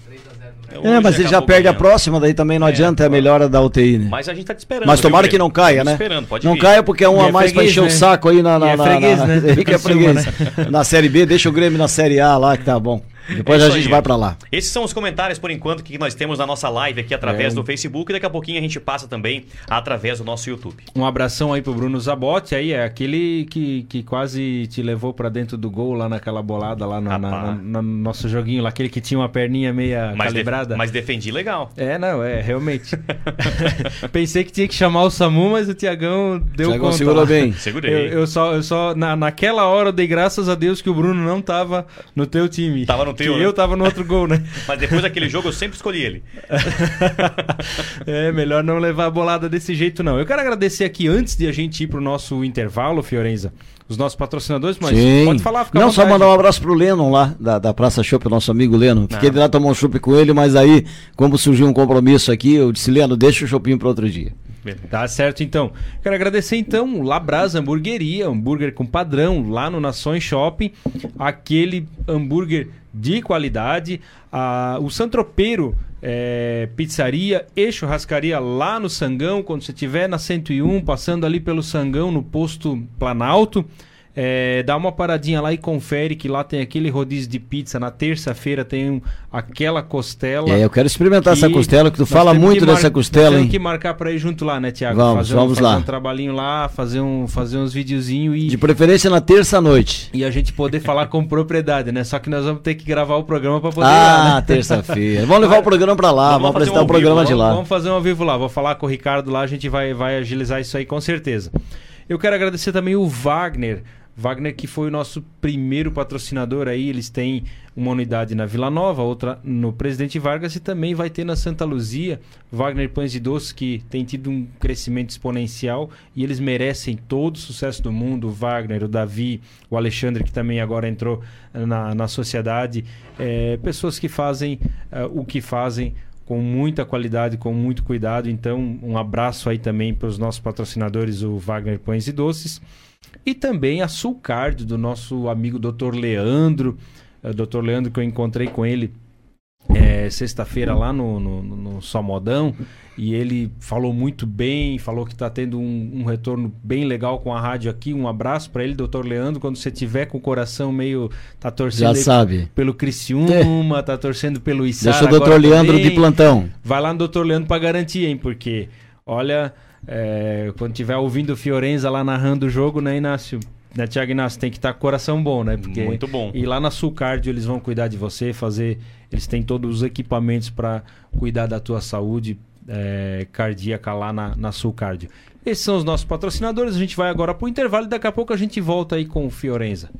É, mas ele já perde ganhando. a próxima, daí também não é, adianta é a melhora da UTI, né? Mas a gente tá te esperando. Mas tomara que não caia, né? Esperando, pode não vir. caia porque é um a é mais freguês, pra encher né? o saco aí na, na, *laughs* é freguês, na, na, né? é freguês. Na Série B, deixa o Grêmio na Série A lá que tá bom. Depois é a gente aí. vai para lá. Esses são os comentários, por enquanto, que nós temos na nossa live aqui através é. do Facebook. E daqui a pouquinho a gente passa também através do nosso YouTube. Um abração aí pro Bruno Zabotti. Aí é aquele que, que quase te levou para dentro do gol lá naquela bolada lá no, na, na, no nosso joguinho lá. Aquele que tinha uma perninha meia mas calibrada. Def, mas defendi legal. É, não, é, realmente. *laughs* Pensei que tinha que chamar o SAMU, mas o Tiagão deu Tiagão conta. segurou bem. *laughs* Segurei. Eu, eu, só, eu só na, naquela hora eu dei graças a Deus que o Bruno não tava no teu time. Tava no teu, que né? eu tava no outro gol, né? *laughs* Mas depois daquele jogo eu sempre escolhi ele. *laughs* é, melhor não levar a bolada desse jeito não. Eu quero agradecer aqui antes de a gente ir pro nosso intervalo, Fiorenza, os nossos patrocinadores, mas Sim. pode falar, fica Não, só mandar um abraço pro Lennon lá, da, da Praça Chopp, nosso amigo Lennon. Fiquei de lá tomar um chopp com ele, mas aí, como surgiu um compromisso aqui, eu disse, Leno, deixa o chopinho para outro dia. Tá certo, então. Quero agradecer, então, Labras Hamburgueria, hambúrguer com padrão, lá no Nações Shopping. Aquele hambúrguer de qualidade. Ah, o Santropeiro é, Pizzaria e Churrascaria lá no Sangão, quando você estiver na 101, passando ali pelo Sangão, no posto Planalto. É, dá uma paradinha lá e confere que lá tem aquele rodízio de pizza. Na terça-feira tem um, aquela costela. É, eu quero experimentar essa costela, que tu fala muito dessa costela, hein? que marcar para ir junto lá, né, Tiago? Vamos, fazer vamos um, lá. Fazer um trabalhinho lá, fazer, um, fazer uns videozinhos e... De preferência na terça-noite. E a gente poder falar com propriedade, né? Só que nós vamos ter que gravar o programa para poder ah, ir lá, né? terça-feira. Vamos levar o programa para lá, vamos, vamos apresentar um o programa vivo, de lá. Vamos fazer um ao vivo lá. Vou falar com o Ricardo lá, a gente vai, vai agilizar isso aí com certeza. Eu quero agradecer também o Wagner, Wagner, que foi o nosso primeiro patrocinador aí, eles têm uma unidade na Vila Nova, outra no Presidente Vargas e também vai ter na Santa Luzia. Wagner Pães e Doces, que tem tido um crescimento exponencial e eles merecem todo o sucesso do mundo. O Wagner, o Davi, o Alexandre, que também agora entrou na, na sociedade. É, pessoas que fazem uh, o que fazem com muita qualidade, com muito cuidado. Então, um abraço aí também para os nossos patrocinadores, o Wagner Pães e Doces. E também a Sulcard, do nosso amigo Dr. Leandro. Uh, Dr. Leandro, que eu encontrei com ele é, sexta-feira lá no, no, no Só Modão. E ele falou muito bem, falou que está tendo um, um, retorno bem legal com a rádio aqui. Um abraço para ele, doutor Leandro. Quando você tiver com o coração meio. tá torcendo Já sabe. pelo Criciúma, é. tá torcendo pelo Içara. Deixa o doutor Leandro também. de plantão. Vai lá no doutor Leandro para garantir, hein? Porque, olha, é, quando tiver ouvindo o Fiorenza lá narrando o jogo, né, Inácio? Né, Tiago Inácio, tem que estar tá com coração bom, né? Porque, Muito bom. E lá na Sulcardio eles vão cuidar de você, fazer. Eles têm todos os equipamentos para cuidar da tua saúde é, cardíaca lá na, na Sulcardio. Esses são os nossos patrocinadores. A gente vai agora para o intervalo e daqui a pouco a gente volta aí com o Fiorenza.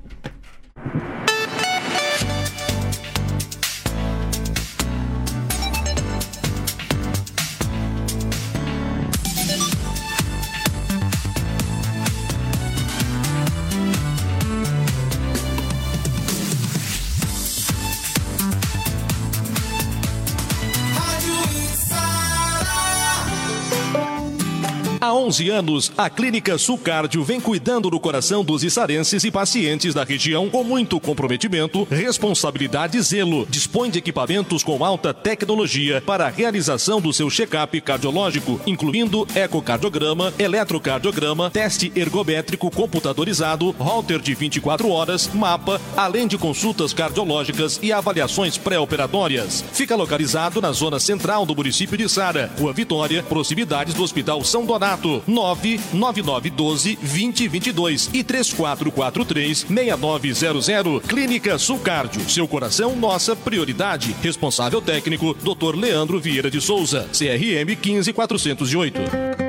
11 anos, a Clínica Sulcárdio vem cuidando do coração dos içarenses e pacientes da região com muito comprometimento, responsabilidade e zelo. Dispõe de equipamentos com alta tecnologia para a realização do seu check-up cardiológico, incluindo ecocardiograma, eletrocardiograma, teste ergométrico computadorizado, holter de 24 horas, mapa, além de consultas cardiológicas e avaliações pré-operatórias. Fica localizado na zona central do município de Sara, Rua Vitória, proximidades do Hospital São Donato contato 99912 2022 e 3443 6900. Clínica Sulcárdio. Seu coração, nossa prioridade. Responsável técnico, Dr. Leandro Vieira de Souza. CRM 15408.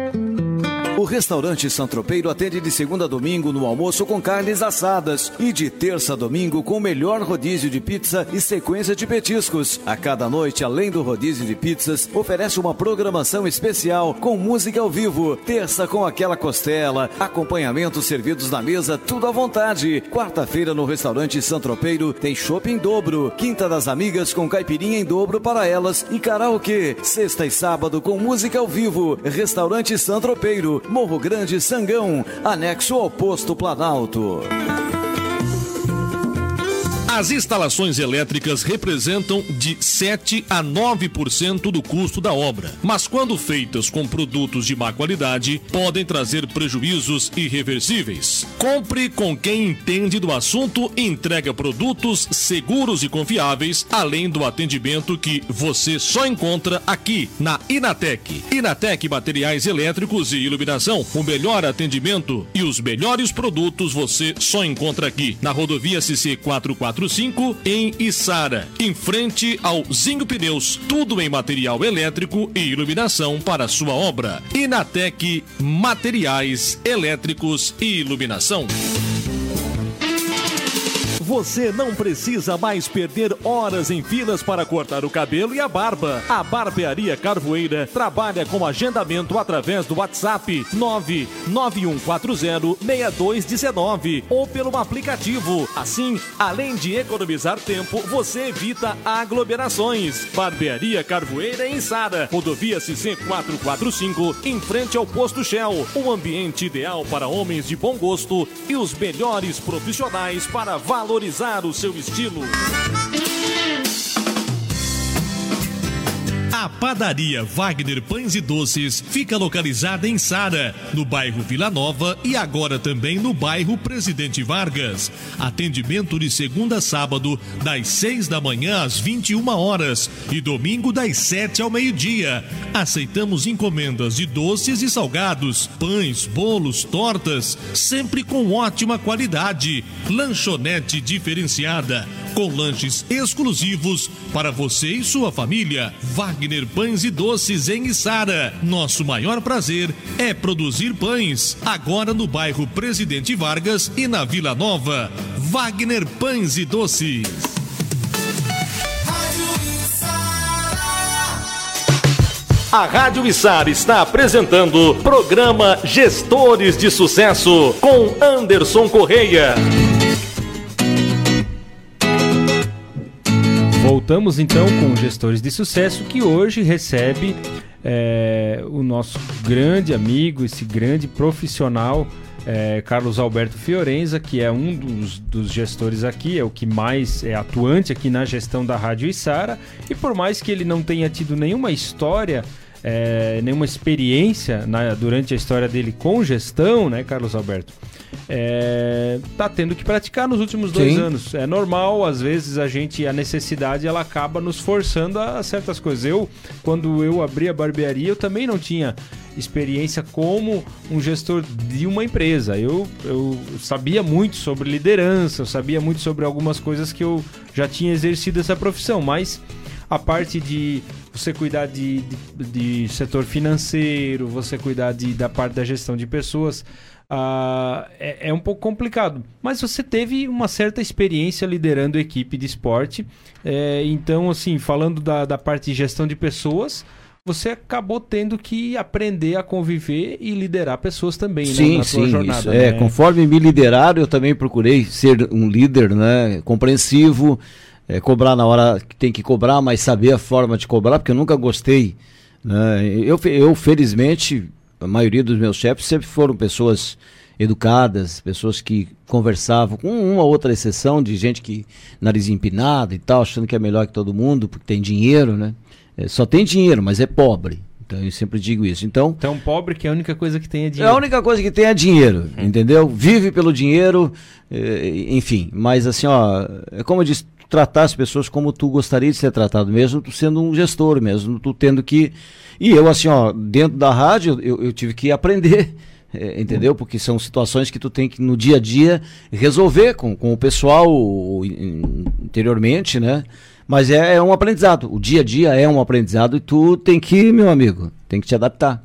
O restaurante Santropeiro atende de segunda a domingo no almoço com carnes assadas e de terça a domingo com o melhor rodízio de pizza e sequência de petiscos. A cada noite, além do rodízio de pizzas, oferece uma programação especial com música ao vivo. Terça com aquela costela, acompanhamentos servidos na mesa, tudo à vontade. Quarta-feira no restaurante Santropeiro tem shopping em dobro. Quinta das amigas com caipirinha em dobro para elas e karaokê. Sexta e sábado com música ao vivo. Restaurante Santropeiro. Morro Grande Sangão, anexo ao posto Planalto. As instalações elétricas representam de 7 a 9% do custo da obra, mas quando feitas com produtos de má qualidade, podem trazer prejuízos irreversíveis. Compre com quem entende do assunto e entrega produtos seguros e confiáveis, além do atendimento que você só encontra aqui na Inatec. Inatec Materiais Elétricos e Iluminação. O melhor atendimento e os melhores produtos você só encontra aqui na rodovia CC 445 em Içara, em frente ao Zinho Pneus. Tudo em material elétrico e iluminação para sua obra. Inatec Materiais Elétricos e Iluminação. Você não precisa mais perder horas em filas para cortar o cabelo e a barba. A Barbearia Carvoeira trabalha com agendamento através do WhatsApp 991406219 ou pelo aplicativo. Assim, além de economizar tempo, você evita aglomerações. Barbearia Carvoeira em Sara, rodovia CC 445, em frente ao posto Shell. Um ambiente ideal para homens de bom gosto e os melhores profissionais para valorizar valorizar o seu estilo. A padaria Wagner Pães e Doces fica localizada em Sara, no bairro Vila Nova e agora também no bairro Presidente Vargas. Atendimento de segunda a sábado, das 6 da manhã às 21 horas e domingo das 7 ao meio-dia. Aceitamos encomendas de doces e salgados, pães, bolos, tortas, sempre com ótima qualidade. Lanchonete diferenciada, com lanches exclusivos para você e sua família. Wagner Pães e Doces em Içara. Nosso maior prazer é produzir pães. Agora no bairro Presidente Vargas e na Vila Nova. Wagner Pães e Doces. A Rádio Içara está apresentando programa Gestores de Sucesso com Anderson Correia. Voltamos então com Gestores de Sucesso, que hoje recebe é, o nosso grande amigo, esse grande profissional, é, Carlos Alberto Fiorenza, que é um dos, dos, gestores aqui, é o que mais é atuante aqui na gestão da Rádio Isara. E por mais que ele não tenha tido nenhuma história, é, nenhuma experiência na, durante a história dele com gestão, né, Carlos Alberto? É, tá tendo que praticar nos últimos dois Sim. anos. É normal, às vezes a gente, a necessidade, ela acaba nos forçando a, a certas coisas. Eu, quando eu abri a barbearia, eu também não tinha experiência como um gestor de uma empresa. Eu, eu sabia muito sobre liderança, eu sabia muito sobre algumas coisas que eu já tinha exercido essa profissão, mas a parte de você cuidar de, de, de setor financeiro, você cuidar de, da parte da gestão de pessoas, Uh, é, é, um pouco complicado. Mas você teve uma certa experiência liderando equipe de esporte. É, então, assim, falando da, da parte de gestão de pessoas, você acabou tendo que aprender a conviver e liderar pessoas também sim, né, na sua sim, jornada. Isso. É, né? conforme me lideraram, eu também procurei ser um líder né, compreensivo, é, cobrar na hora que tem que cobrar, mas saber a forma de cobrar, porque eu nunca gostei. Né? Eu, eu, felizmente, a maioria dos meus chefes sempre foram pessoas educadas, pessoas que conversavam, com uma outra exceção de gente que nariz empinado e tal, achando que é melhor que todo mundo, porque tem dinheiro, né? É, só tem dinheiro, mas é pobre. Então eu sempre digo isso. Então, tão pobre que a única coisa que tem é dinheiro. É a única coisa que tem é dinheiro, uhum. entendeu? Vive pelo dinheiro, é, enfim. Mas assim, ó, é como eu disse, tratar as pessoas como tu gostaria de ser tratado, mesmo tu sendo um gestor, mesmo tu tendo que e eu, assim, ó, dentro da rádio, eu, eu tive que aprender. *laughs* É, entendeu? Porque são situações que tu tem que no dia a dia resolver com, com o pessoal interiormente, né? Mas é, é, um aprendizado. O dia a dia é um aprendizado e tu tem que, meu amigo, tem que te adaptar.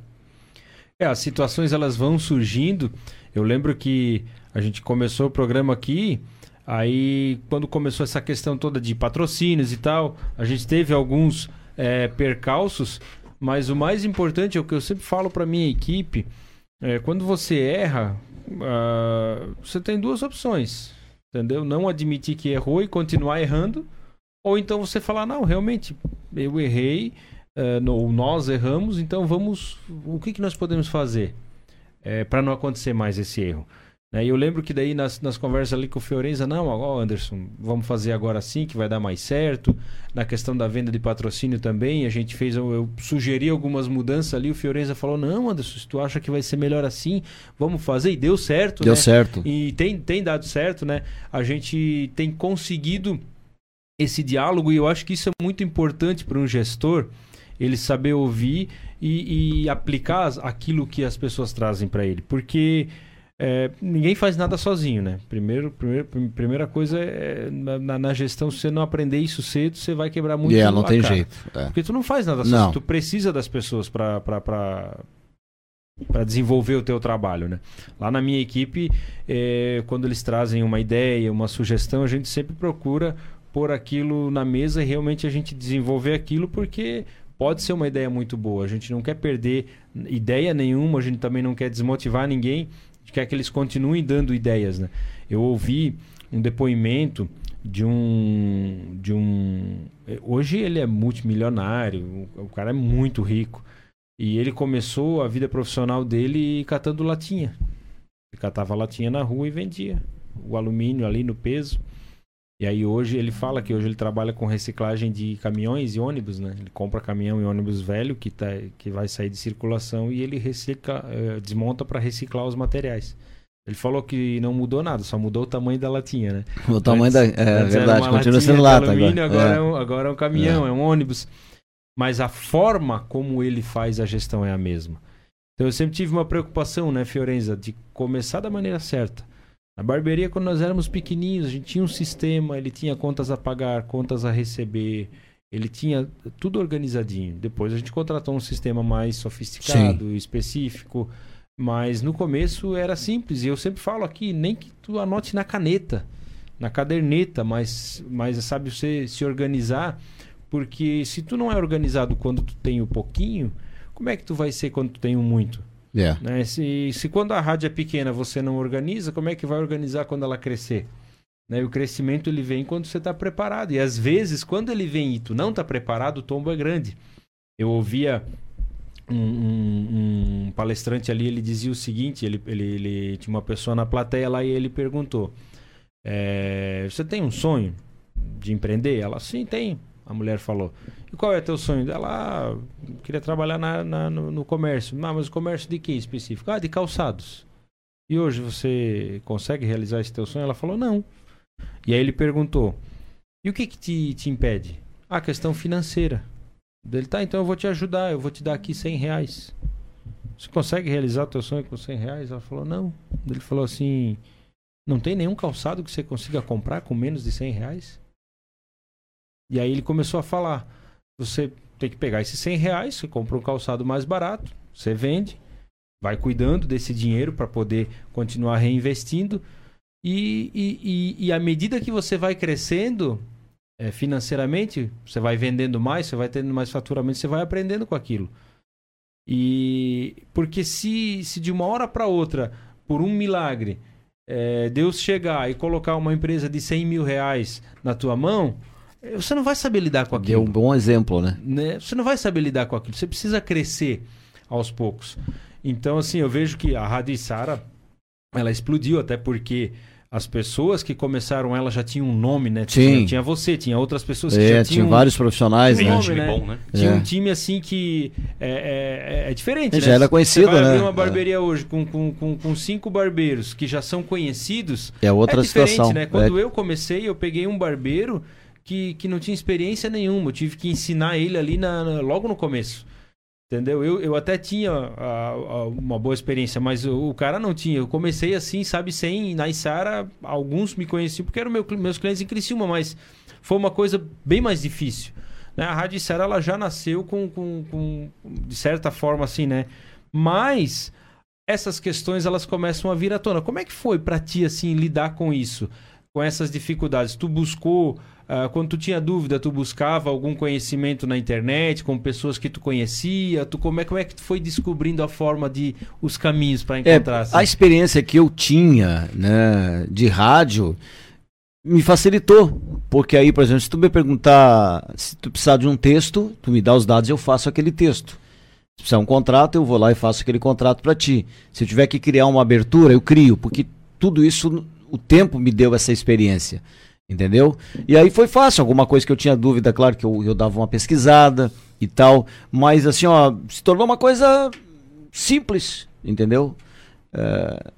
É, as situações elas vão surgindo. Eu lembro que a gente começou o programa aqui, aí quando começou essa questão toda de patrocínios e tal, a gente teve alguns é, percalços mas o mais importante é o que eu sempre falo para minha equipe: é, quando você erra, uh, você tem duas opções, entendeu? Não admitir que errou e continuar errando, ou então você falar: não, realmente, eu errei, uh, ou nós erramos, então vamos. O que, que nós podemos fazer é, para não acontecer mais esse erro? Né? E eu lembro que daí nas, nas conversas ali com o Fiorenza, não, ó, Anderson, vamos fazer agora assim, que vai dar mais certo. Na questão da venda de patrocínio também, a gente fez, eu, eu sugeri algumas mudanças ali, o Fiorenza falou, não, Anderson, se tu acha que vai ser melhor assim, vamos fazer. E deu certo, Deu né? certo. E tem, tem dado certo, né? A gente tem conseguido esse diálogo e eu acho que isso é muito importante para um gestor, ele saber ouvir e, e aplicar aquilo que as pessoas trazem para ele. Porque é, ninguém faz nada sozinho, né? Primeiro, primeiro primeira coisa é na, na, gestão, se você não aprender isso cedo, você vai quebrar muito. Yeah, não tem cara. jeito. É. Porque tu não faz nada sozinho, tu precisa das pessoas para para desenvolver o teu trabalho, né? Lá na minha equipe, é, quando eles trazem uma ideia, uma sugestão, a gente sempre procura pôr aquilo na mesa e realmente a gente desenvolver aquilo porque pode ser uma ideia muito boa. A gente não quer perder ideia nenhuma, a gente também não quer desmotivar ninguém quer que eles continuem dando ideias, né? Eu ouvi um depoimento de um de um hoje ele é multimilionário, o, cara é muito rico e ele começou a vida profissional dele catando latinha. Ele catava latinha na rua e vendia o alumínio ali no peso. E aí hoje ele fala que hoje ele trabalha com reciclagem de caminhões e ônibus, né? Ele compra caminhão e ônibus velho que, tá, que vai sair de circulação e ele recicla, eh, desmonta para reciclar os materiais. Ele falou que não mudou nada, só mudou o tamanho da latinha, né? *laughs* O tamanho antes, da. É verdade, continua sendo lata alumínio, agora. Agora é. é, um, agora é um caminhão, é. é um ônibus. Mas a forma como ele faz a gestão é a mesma. Então eu sempre tive uma preocupação, né, Fiorenza, de começar da maneira certa. Na barbearia, quando nós éramos pequenininhos, a gente tinha um sistema, ele tinha contas a pagar, contas a receber, ele tinha tudo organizadinho. Depois a gente contratou um sistema mais sofisticado, Sim. específico, mas no começo era simples. E eu sempre falo aqui, nem que tu anote na caneta, na caderneta, mas, mas sabe você se organizar, porque se tu não é organizado quando tu tem o um pouquinho, como é que tu vai ser quando tu tem um muito? Yeah. Né? Se, se quando a rádio é pequena você não organiza, como é que vai organizar quando ela crescer? Né? E o crescimento ele vem quando você está preparado. E às vezes, quando ele vem e tu não está preparado, o tombo é grande. Eu ouvia um, um, um, palestrante ali, ele dizia o seguinte: ele, ele, ele, tinha uma pessoa na plateia lá e ele perguntou: é, Você tem um sonho de empreender? Ela, sim, tem. A mulher falou. E qual é teu sonho? Ela ah, queria trabalhar na, na no, no, comércio. Ah, mas comércio de que específico? Ah, de calçados. E hoje você consegue realizar esse teu sonho? Ela falou, não. E aí ele perguntou, e o que, que te, te impede? Ah, questão financeira. Ele, tá, então eu vou te ajudar, eu vou te dar aqui 100 reais. Você consegue realizar o teu sonho com 100 reais? Ela falou, não. Ele falou assim, não tem nenhum calçado que você consiga comprar com menos de 100 reais? E aí ele começou a falar: você tem que pegar esses 100 reais, você compra um calçado mais barato, você vende, vai cuidando desse dinheiro para poder continuar reinvestindo. E, e, e, e à medida que você vai crescendo é, financeiramente, você vai vendendo mais, você vai tendo mais faturamento, você vai aprendendo com aquilo. E porque se, se de uma hora para outra, por um milagre, é, Deus chegar e colocar uma empresa de 100 mil reais na tua mão, você não vai saber lidar com aquilo. Deu um bom exemplo, né? né? Você não vai saber lidar com aquilo. Você precisa crescer aos poucos. Então, assim, eu vejo que a Rádio Sara, ela explodiu até porque as pessoas que começaram ela já tinham um nome, né? Tinha, tinha você, tinha outras pessoas que é, já tinham. Tinha vários profissionais, tinha um né? Nome, né? Bom, né? Tinha é. um time assim que é, é, é diferente, já né? era conhecido, você vai né? abrir uma barbearia hoje com, com, com, com, cinco barbeiros que já são conhecidos. É outra é situação. Né? Quando eu comecei, eu peguei um barbeiro que, que não tinha experiência nenhuma. Eu tive que ensinar ele ali na, na logo no começo. Entendeu? Eu, eu até tinha a, a, uma boa experiência, mas o, o, cara não tinha. Eu comecei assim, sabe, sem. Na Isara, alguns me conheciam porque eram meu, meus clientes em Criciúma, mas foi uma coisa bem mais difícil. Né? A Rádio Isara ela já nasceu com, com, com, de certa forma assim, né? Mas essas questões elas começam a vir à tona. Como é que foi para ti assim lidar com isso? Com essas dificuldades? Tu buscou Uh, quando tu tinha dúvida, tu buscava algum conhecimento na internet, com pessoas que tu conhecia? Tu, como, é, como é que tu foi descobrindo a forma de os caminhos para encontrar? É, assim? A experiência que eu tinha né, de rádio me facilitou. Porque aí, por exemplo, se tu me perguntar se tu precisar de um texto, tu me dá os dados e eu faço aquele texto. Se precisar de um contrato, eu vou lá e faço aquele contrato para ti. Se eu tiver que criar uma abertura, eu crio, porque tudo isso, o tempo me deu essa experiência. Entendeu? E aí foi fácil. Alguma coisa que eu tinha dúvida, claro que eu, eu dava uma pesquisada e tal. Mas assim, ó, se tornou uma coisa simples, entendeu? É,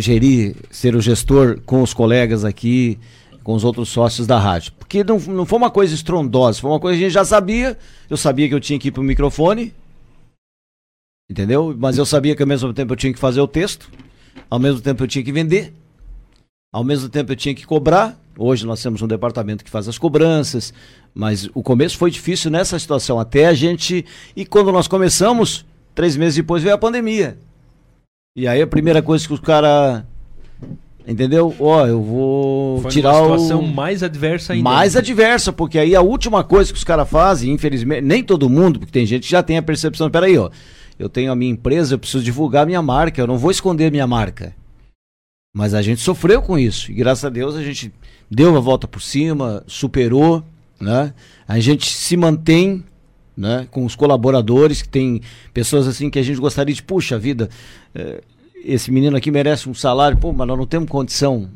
gerir, ser o gestor com os colegas aqui, com os outros sócios da rádio. Porque não, não foi uma coisa estrondosa, foi uma coisa que a gente já sabia. Eu sabia que eu tinha que ir pro microfone, entendeu? Mas eu sabia que ao mesmo tempo eu tinha que fazer o texto, ao mesmo tempo eu tinha que vender, ao mesmo tempo eu tinha que cobrar. Hoje nós temos um departamento que faz as cobranças, mas o começo foi difícil nessa situação. Até a gente. E quando nós começamos, três meses depois veio a pandemia. E aí a primeira coisa que os caras. Entendeu? Ó, oh, eu vou Foi tirar uma situação o... mais adversa ainda. Mais adversa, porque aí a última coisa que os caras fazem, infelizmente, nem todo mundo, porque tem gente que já tem a percepção, peraí, ó, eu tenho a minha empresa, eu preciso divulgar a minha marca, eu não vou esconder minha marca. Mas a gente sofreu com isso, e graças a Deus a gente deu a volta por cima, superou, né? A gente se mantém né? Com os colaboradores, que tem pessoas assim que a gente gostaria de, puxa vida, eh, esse menino aqui merece um salário, pô, mas nós não temos condição.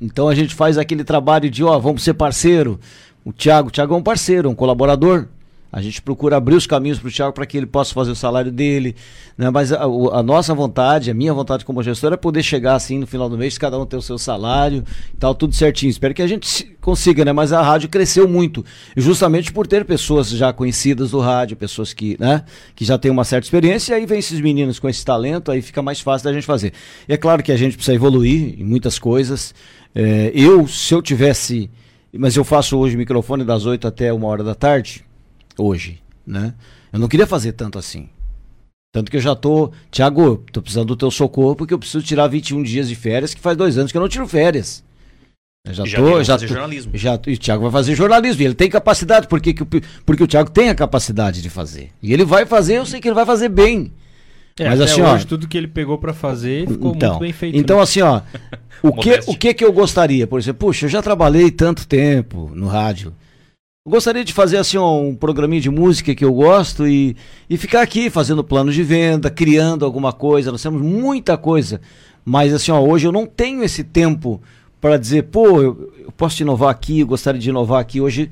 Então a gente faz aquele trabalho de, ó, vamos ser parceiro. O Thiago, o Thiago é um parceiro, um colaborador. A gente procura abrir os caminhos para o Thiago para que ele possa fazer o salário dele. Né? Mas a, a, nossa vontade, a minha vontade como gestor é poder chegar assim no final do mês, cada um ter o seu salário e tal, tudo certinho. Espero que a gente consiga, né? Mas a rádio cresceu muito. Justamente por ter pessoas já conhecidas do rádio, pessoas que, né, que já têm uma certa experiência, e aí vem esses meninos com esse talento, aí fica mais fácil da gente fazer. E é claro que a gente precisa evoluir em muitas coisas. É, eu, se eu tivesse. Mas eu faço hoje microfone das 8 até uma hora da tarde hoje, né? Eu não queria fazer tanto assim. Tanto que eu já tô, Tiago, tô precisando do teu socorro porque eu preciso tirar 21 dias de férias, que faz dois anos que eu não tiro férias. Eu já, já tô, já fazer tô, jornalismo. Já, e o Thiago vai fazer jornalismo. E ele tem capacidade, porque, porque o Thiago tem a capacidade de fazer. E ele vai fazer, eu sei que ele vai fazer bem. É, Mas assim, hoje, ó, tudo que ele pegou para fazer ficou então, muito bem feito. Então, né? assim, ó, o que, o que que eu gostaria? Por exemplo, puxa, eu já trabalhei tanto tempo no rádio. Gostaria de fazer assim um programinha de música que eu gosto e, e ficar aqui fazendo planos de venda, criando alguma coisa. Nós temos muita coisa, mas assim, ó, hoje eu não tenho esse tempo para dizer, pô, eu, eu posso inovar aqui, eu gostaria de inovar aqui. Hoje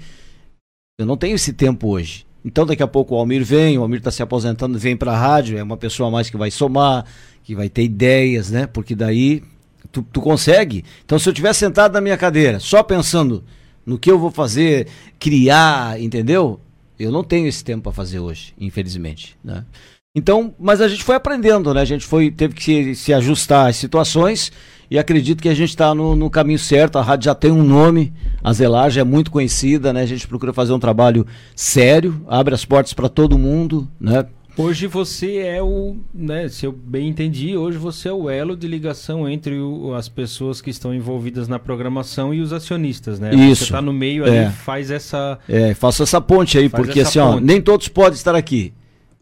eu não tenho esse tempo hoje. Então daqui a pouco o Almir vem, o Almir está se aposentando, vem para a rádio, é uma pessoa a mais que vai somar, que vai ter ideias, né? Porque daí tu, tu consegue. Então se eu estiver sentado na minha cadeira, só pensando no que eu vou fazer, criar, entendeu? Eu não tenho esse tempo para fazer hoje, infelizmente, né? Então, mas a gente foi aprendendo, né? A gente foi teve que se, se ajustar às situações e acredito que a gente está no, no, caminho certo. A rádio já tem um nome, a Zelagem é muito conhecida, né? A gente procura fazer um trabalho sério, abre as portas para todo mundo, né? Hoje você é o, né, se eu bem entendi, hoje você é o elo de ligação entre o, as pessoas que estão envolvidas na programação e os acionistas, né? Isso. Você está no meio ali, é. faz essa... É, faço essa ponte aí, porque assim, ponte. ó, nem todos podem estar aqui,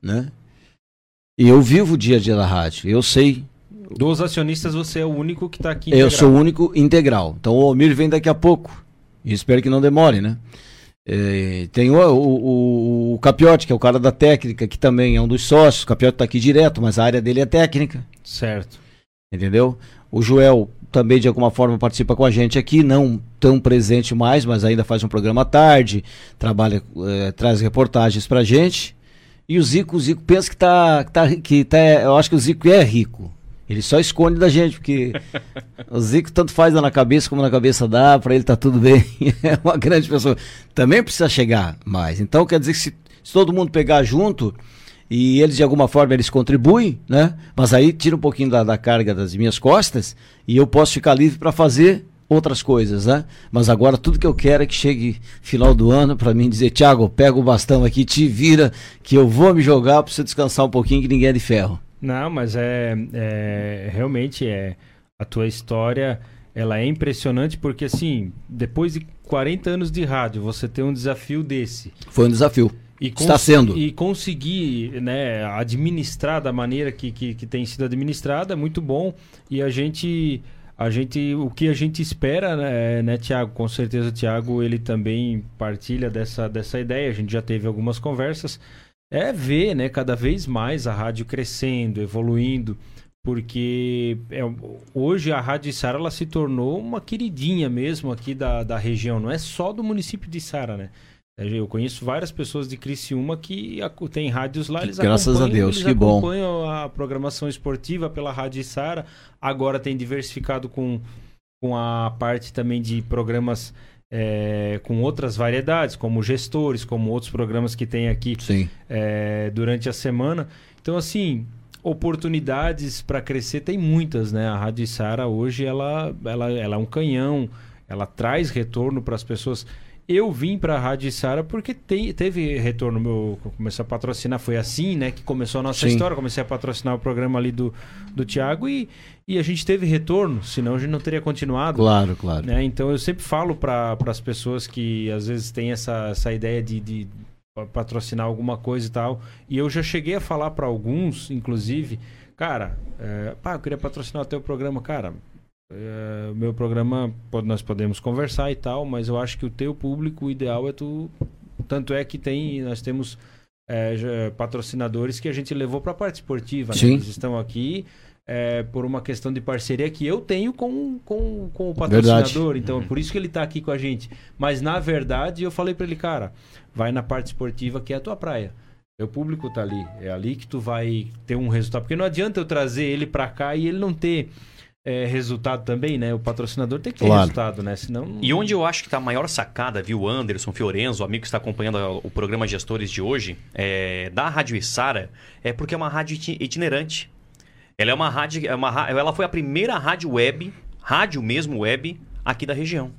né? E eu vivo o dia a dia da rádio, eu sei... Dos acionistas você é o único que está aqui integral. Eu sou o único integral. Então o Almir vem daqui a pouco. E espero que não demore, né? É, tem o, o, o, Capiotti, que é o cara da técnica, que também é um dos sócios. O Capiotti está aqui direto, mas a área dele é técnica. Certo. Entendeu? O Joel também de alguma forma participa com a gente aqui, não tão presente mais, mas ainda faz um programa à tarde, trabalha, é, traz reportagens pra gente. E o Zico, o Zico pensa que tá, que tá, que tá, eu acho que o Zico é rico. Ele só esconde da gente, porque o Zico tanto faz na cabeça como na cabeça dá, para ele tá tudo bem. *laughs* é uma grande pessoa. Também precisa chegar mais. Então quer dizer que se, se, todo mundo pegar junto e eles de alguma forma eles contribuem, né? Mas aí tira um pouquinho da, da carga das minhas costas e eu posso ficar livre para fazer outras coisas, né? Mas agora tudo que eu quero é que chegue final do ano para mim dizer, Thiago, pega o bastão aqui, te vira, que eu vou me jogar para você descansar um pouquinho que ninguém é de ferro. Não, mas é, é realmente é a tua história ela é impressionante porque assim, depois de 40 anos de rádio, você tem um desafio desse. Foi um desafio. Está sendo. E conseguir né, administrar da maneira que, que, que, tem sido administrada é muito bom. E a gente, a gente. O que a gente espera, né, né Tiago? Com certeza o Tiago ele também partilha dessa, dessa ideia. A gente já teve algumas conversas é ver, né, cada vez mais a rádio crescendo, evoluindo, porque é, hoje a Rádio Sara ela se tornou uma queridinha mesmo aqui da, da região, não é só do município de Sara, né? É, eu conheço várias pessoas de Criciúma que tem rádios lá, eles Graças a Deus, eles que bom. acompanham a programação esportiva pela Rádio Sara. Agora tem diversificado com, com a parte também de programas é, com outras variedades, como gestores, como outros programas que tem aqui é, durante a semana. Então, assim, oportunidades para crescer tem muitas, né? A Rádio Sara hoje ela, ela, ela é um canhão, ela traz retorno para as pessoas. Eu vim para a Rádio Sara porque te, teve retorno meu, comecei a patrocinar, foi assim, né, que começou a nossa Sim. história, comecei a patrocinar o programa ali do, do Tiago e, e a gente teve retorno, senão a gente não teria continuado. Claro, claro. Né? Então eu sempre falo para as pessoas que às vezes têm essa, essa ideia de, de patrocinar alguma coisa e tal, e eu já cheguei a falar para alguns, inclusive, cara, é, pá, eu queria patrocinar o teu programa, cara, é, meu programa nós podemos conversar e tal, mas eu acho que o teu público ideal é tu. Tanto é que tem, nós temos é, patrocinadores que a gente levou para a parte esportiva. Né? Eles estão aqui é, por uma questão de parceria que eu tenho com, com, com o patrocinador. Verdade. Então, é por isso que ele está aqui com a gente. Mas, na verdade, eu falei para ele, cara, vai na parte esportiva que é a tua praia. O público tá ali. É ali que tu vai ter um resultado. Porque não adianta eu trazer ele para cá e ele não ter é, resultado também, né? O patrocinador tem que ter claro. resultado, né? Senão... E onde eu acho que está a maior sacada, viu, Anderson Fiorenzo, o amigo que está acompanhando o programa Gestores de hoje, é, da Rádio Isara, é porque é uma rádio itinerante. Ela é uma rádio, é uma, ela foi a primeira rádio web, rádio mesmo web, aqui da região.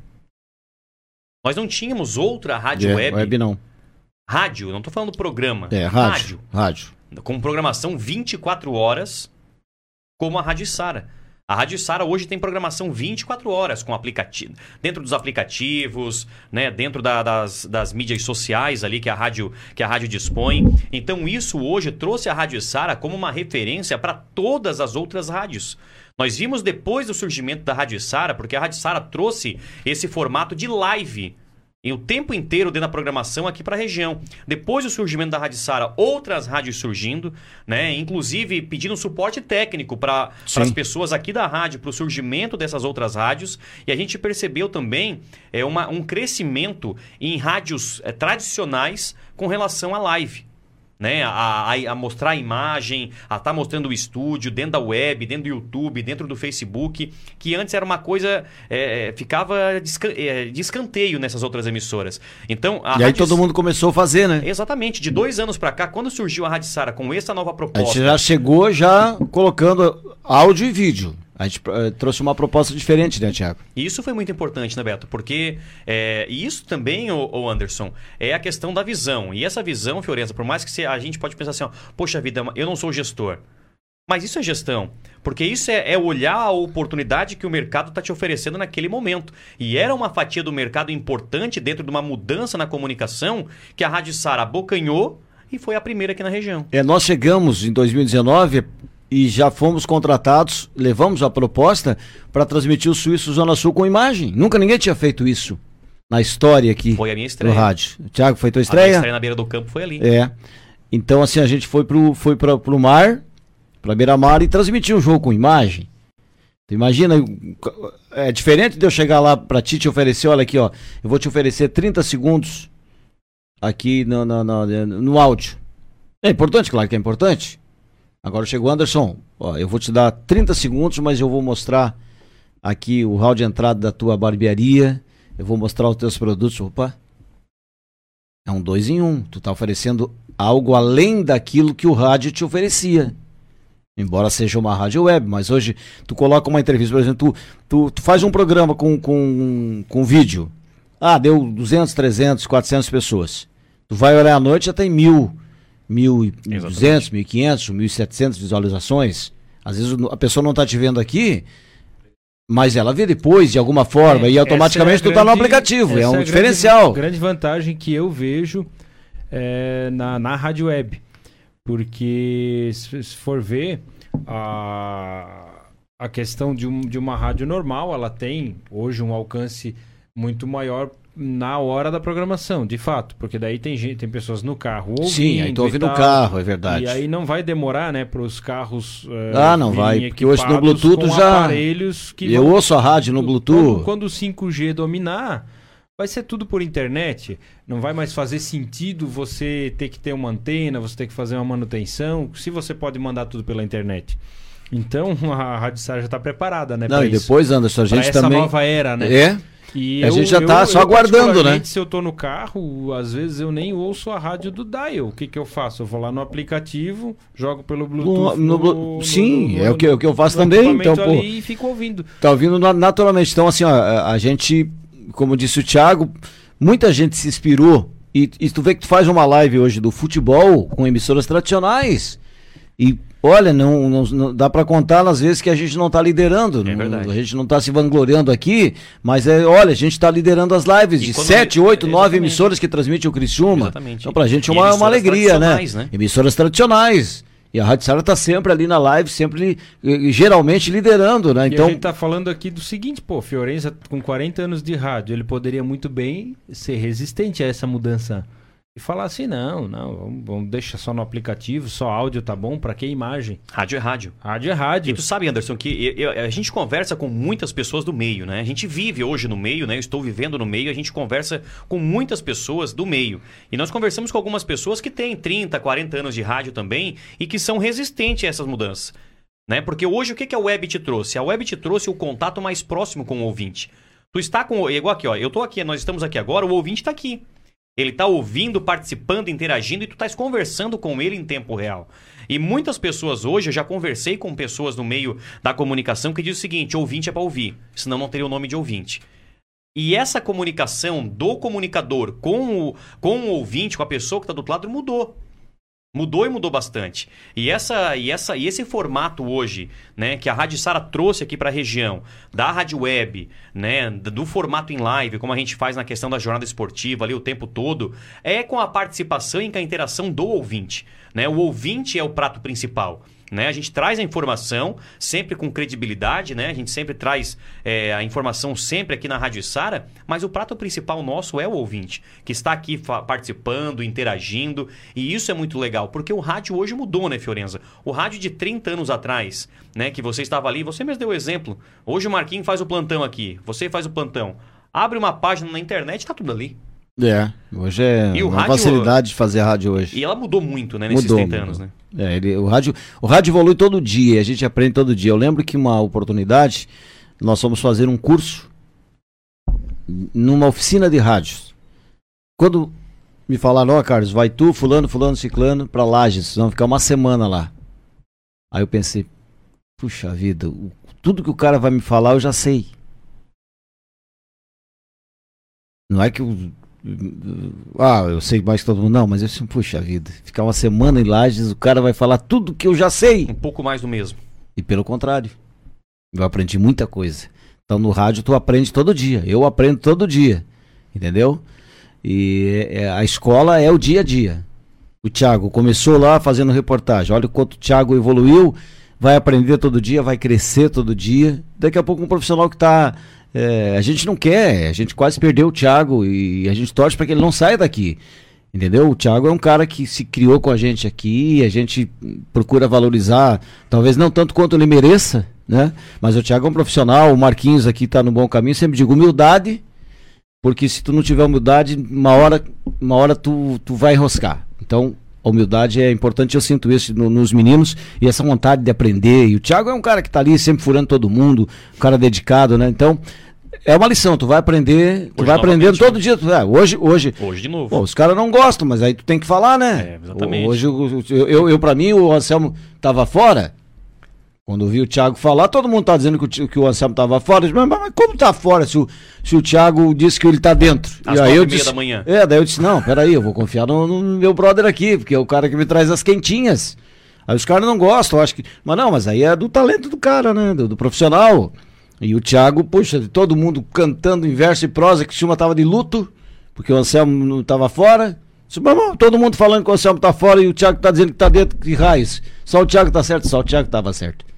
Nós não tínhamos outra rádio é, web. Web não. Rádio, não estou falando programa. É, rádio. Rádio. rádio. Com programação 24 horas, como a Rádio Sara. A Rádio Sara hoje tem programação 24 horas com aplicativo, dentro dos aplicativos, né, dentro da, das, das mídias sociais ali que a rádio que a rádio dispõe. Então isso hoje trouxe a Rádio Sara como uma referência para todas as outras rádios. Nós vimos depois do surgimento da Rádio Sara, porque a Rádio Sara trouxe esse formato de live e o tempo inteiro dentro da programação aqui para a região. Depois do surgimento da Rádio Sara, outras rádios surgindo, né? Inclusive pedindo suporte técnico para as pessoas aqui da rádio, para o surgimento dessas outras rádios. E a gente percebeu também é, uma, um crescimento em rádios é, tradicionais com relação à live né? A, a, a, mostrar a imagem, a estar tá mostrando o estúdio dentro da web, dentro do YouTube, dentro do Facebook, que antes era uma coisa é, é ficava de, é, de, escanteio nessas outras emissoras. Então e aí todo mundo começou a fazer, né? Exatamente. De dois anos para cá, quando surgiu a Rádio Sara com essa nova proposta, a gente já chegou já colocando áudio e vídeo. A gente uh, trouxe uma proposta diferente, né, Tiago? Isso foi muito importante, né, Beto? Porque é, isso também, o, Anderson, é a questão da visão. E essa visão, Fiorenza, por mais que a gente pode pensar assim, ó, poxa vida, eu não sou gestor. Mas isso é gestão. Porque isso é, é olhar a oportunidade que o mercado está te oferecendo naquele momento. E era uma fatia do mercado importante dentro de uma mudança na comunicação que a Rádio Sara abocanhou e foi a primeira aqui na região. É, nós chegamos em 2019 e já fomos contratados, levamos a proposta para transmitir o Suíço Zona Sul com imagem. Nunca ninguém tinha feito isso na história aqui. Foi a minha estreia. No rádio. Tiago, foi tua estreia? A minha estreia na beira do campo foi ali. É. Então, assim, a gente foi pro, foi pra, pro mar, pra beira-mar e transmitiu o jogo com imagem. Tu imagina, é diferente de eu chegar lá pra ti te oferecer, olha aqui, ó, eu vou te oferecer 30 segundos aqui no, no, no, no áudio. É importante, claro que é importante. Agora chegou Anderson. Ó, eu vou te dar 30 segundos, mas eu vou mostrar aqui o hall de entrada da tua barbearia. Eu vou mostrar os teus produtos. Opa. É um dois em um. Tu tá oferecendo algo além daquilo que o rádio te oferecia. Embora seja uma rádio web, mas hoje tu coloca uma entrevista, por exemplo, tu, tu, tu faz um programa com, com, com vídeo. Ah, deu 200, 300, 400 pessoas. Tu vai olhar à noite já tem mil 1.200, 1.500, 1.700 visualizações. Às vezes a pessoa não está te vendo aqui, mas ela vê depois de alguma forma é, e automaticamente é tu está no aplicativo. É um é diferencial. Grande, grande vantagem que eu vejo é, na, na rádio web. Porque se, se for ver a, a questão de, um, de uma rádio normal, ela tem hoje um alcance muito maior na hora da programação, de fato, porque daí tem gente, tem pessoas no carro ouvindo. Sim, aí tô ouvindo no carro, é verdade. E aí não vai demorar, né, para os carros. Uh, ah, não vai, porque hoje no Bluetooth já. Aparelhos que eu vão... ouço a rádio no Bluetooth. Quando, quando o 5G dominar, vai ser tudo por internet. Não vai mais fazer sentido você ter que ter uma antena, você ter que fazer uma manutenção, se você pode mandar tudo pela internet. Então *laughs* a Rádio Sara já está preparada, né? Não, e depois, Anderson, a gente pra também. essa nova era, né? É. E a eu, gente já está só eu, aguardando, né? Se eu estou no carro, às vezes eu nem ouço a rádio do Dial. O que, que eu faço? Eu vou lá no aplicativo, jogo pelo Bluetooth. No, no, no, sim, é o que, o que eu faço também. Então, pô, e fico ouvindo. Tá ouvindo naturalmente. Então, assim, ó, a gente, como disse o Thiago, muita gente se inspirou. E, e tu vê que tu faz uma live hoje do futebol com emissoras tradicionais. E Olha, não, não, não dá para contar às vezes que a gente não está liderando. É verdade. a gente não está se vangloriando aqui, mas é, olha, a gente está liderando as lives e de sete, oito, nove emissoras que transmitem o Criciúma. Exatamente. Então, pra gente é uma, uma alegria, né? né? Emissoras tradicionais. E a Rádio Sara está sempre ali na live, sempre, geralmente, liderando, né? E então... a gente está falando aqui do seguinte, pô, Fiorenza com 40 anos de rádio, ele poderia muito bem ser resistente a essa mudança e falar assim, não, não, vamos, vamos deixar só no aplicativo, só áudio tá bom, para que imagem? Rádio é rádio. Rádio é rádio. E tu sabe, Anderson, que eu, eu, a gente conversa com muitas pessoas do meio, né? A gente vive hoje no meio, né? Eu estou vivendo no meio, a gente conversa com muitas pessoas do meio. E nós conversamos com algumas pessoas que têm 30, 40 anos de rádio também e que são resistentes a essas mudanças. Né? Porque hoje o que, que a web te trouxe? A web te trouxe o contato mais próximo com o ouvinte. Tu está com. Igual aqui, ó. Eu tô aqui, nós estamos aqui agora, o ouvinte está aqui. Ele está ouvindo, participando, interagindo e tu estás conversando com ele em tempo real. E muitas pessoas hoje, eu já conversei com pessoas no meio da comunicação que diz o seguinte: ouvinte é para ouvir, senão não teria o nome de ouvinte. E essa comunicação do comunicador com o, com o ouvinte, com a pessoa que está do outro lado, mudou. Mudou e mudou bastante. E essa e essa e esse formato hoje, né, que a Rádio Sara trouxe aqui para a região, da rádio web, né, do formato em live, como a gente faz na questão da jornada esportiva ali o tempo todo, é com a participação e com a interação do ouvinte, né? O ouvinte é o prato principal. Né? A gente traz a informação sempre com credibilidade, né? A gente sempre traz é, a informação sempre aqui na Rádio Sara, mas o prato principal nosso é o ouvinte, que está aqui participando, interagindo, e isso é muito legal, porque o rádio hoje mudou, né, Fiorenza? O rádio de 30 anos atrás, né, que você estava ali, você mesmo deu o exemplo. Hoje o Marquinhos faz o plantão aqui, você faz o plantão. Abre uma página na internet, está tudo ali. É, hoje é e uma rádio, facilidade de fazer rádio hoje. E ela mudou muito, né, nesses mudou, 30 anos, né? É, ele, o, rádio, o rádio evolui todo dia, a gente aprende todo dia. Eu lembro que uma oportunidade, nós fomos fazer um curso numa oficina de rádios. Quando me falaram, ó, oh, Carlos, vai tu, fulano, fulano, ciclano, pra Lages, vamos ficar uma semana lá. Aí eu pensei, puxa vida, o, tudo que o cara vai me falar eu já sei. Não é que eu ah, eu sei mais que todo mundo. Não, mas eu assim, puxa vida, ficar uma semana em Lages, o cara vai falar tudo que eu já sei. Um pouco mais do mesmo. E pelo contrário, eu aprendi muita coisa. Então no rádio tu aprende todo dia, eu aprendo todo dia, entendeu? E é, a escola é o dia a dia. O Thiago começou lá fazendo reportagem, olha o quanto o Thiago evoluiu, vai aprender todo dia, vai crescer todo dia. Daqui a pouco um profissional que está é, a gente não quer, a gente quase perdeu o Thiago e a gente torce para que ele não saia daqui. Entendeu? O Thiago é um cara que se criou com a gente aqui, a gente procura valorizar, talvez não tanto quanto ele mereça, né? Mas o Thiago é um profissional, o Marquinhos aqui está no bom caminho, sempre digo humildade, porque se tu não tiver humildade, uma hora, uma hora tu, tu vai enroscar. Então, a humildade é importante, eu sinto isso no, nos meninos e essa vontade de aprender. E o Thiago é um cara que está ali sempre furando todo mundo, um cara dedicado, né? Então, é uma lição, tu vai aprender, tu hoje vai aprendendo todo dia. Tu, é, hoje, hoje. Hoje de novo. Pô, os caras não gostam, mas aí tu tem que falar, né? É, exatamente. Hoje, eu, eu, eu para mim, o Anselmo tava fora. Quando eu vi o Thiago falar, todo mundo tá dizendo que o, que o Anselmo tava fora. Disse, mas, mas, como tá fora se o, se o Thiago disse que ele tá dentro? Às e aí eu disse, da manhã. É, daí eu disse, não, peraí, eu vou confiar no, no meu brother aqui, porque é o cara que me traz as quentinhas. Aí os caras não gostam, eu acho que. Mas não, mas aí é do talento do cara, né? Do, do profissional. E o Thiago, puxa, todo mundo cantando em verso e prosa, que o Chuma tava de luto, porque o Anselmo não tava fora. Todo mundo falando que o Anselmo tá fora e o Thiago tá dizendo que tá dentro de raios. Só o Thiago tá certo, só o Thiago tava certo.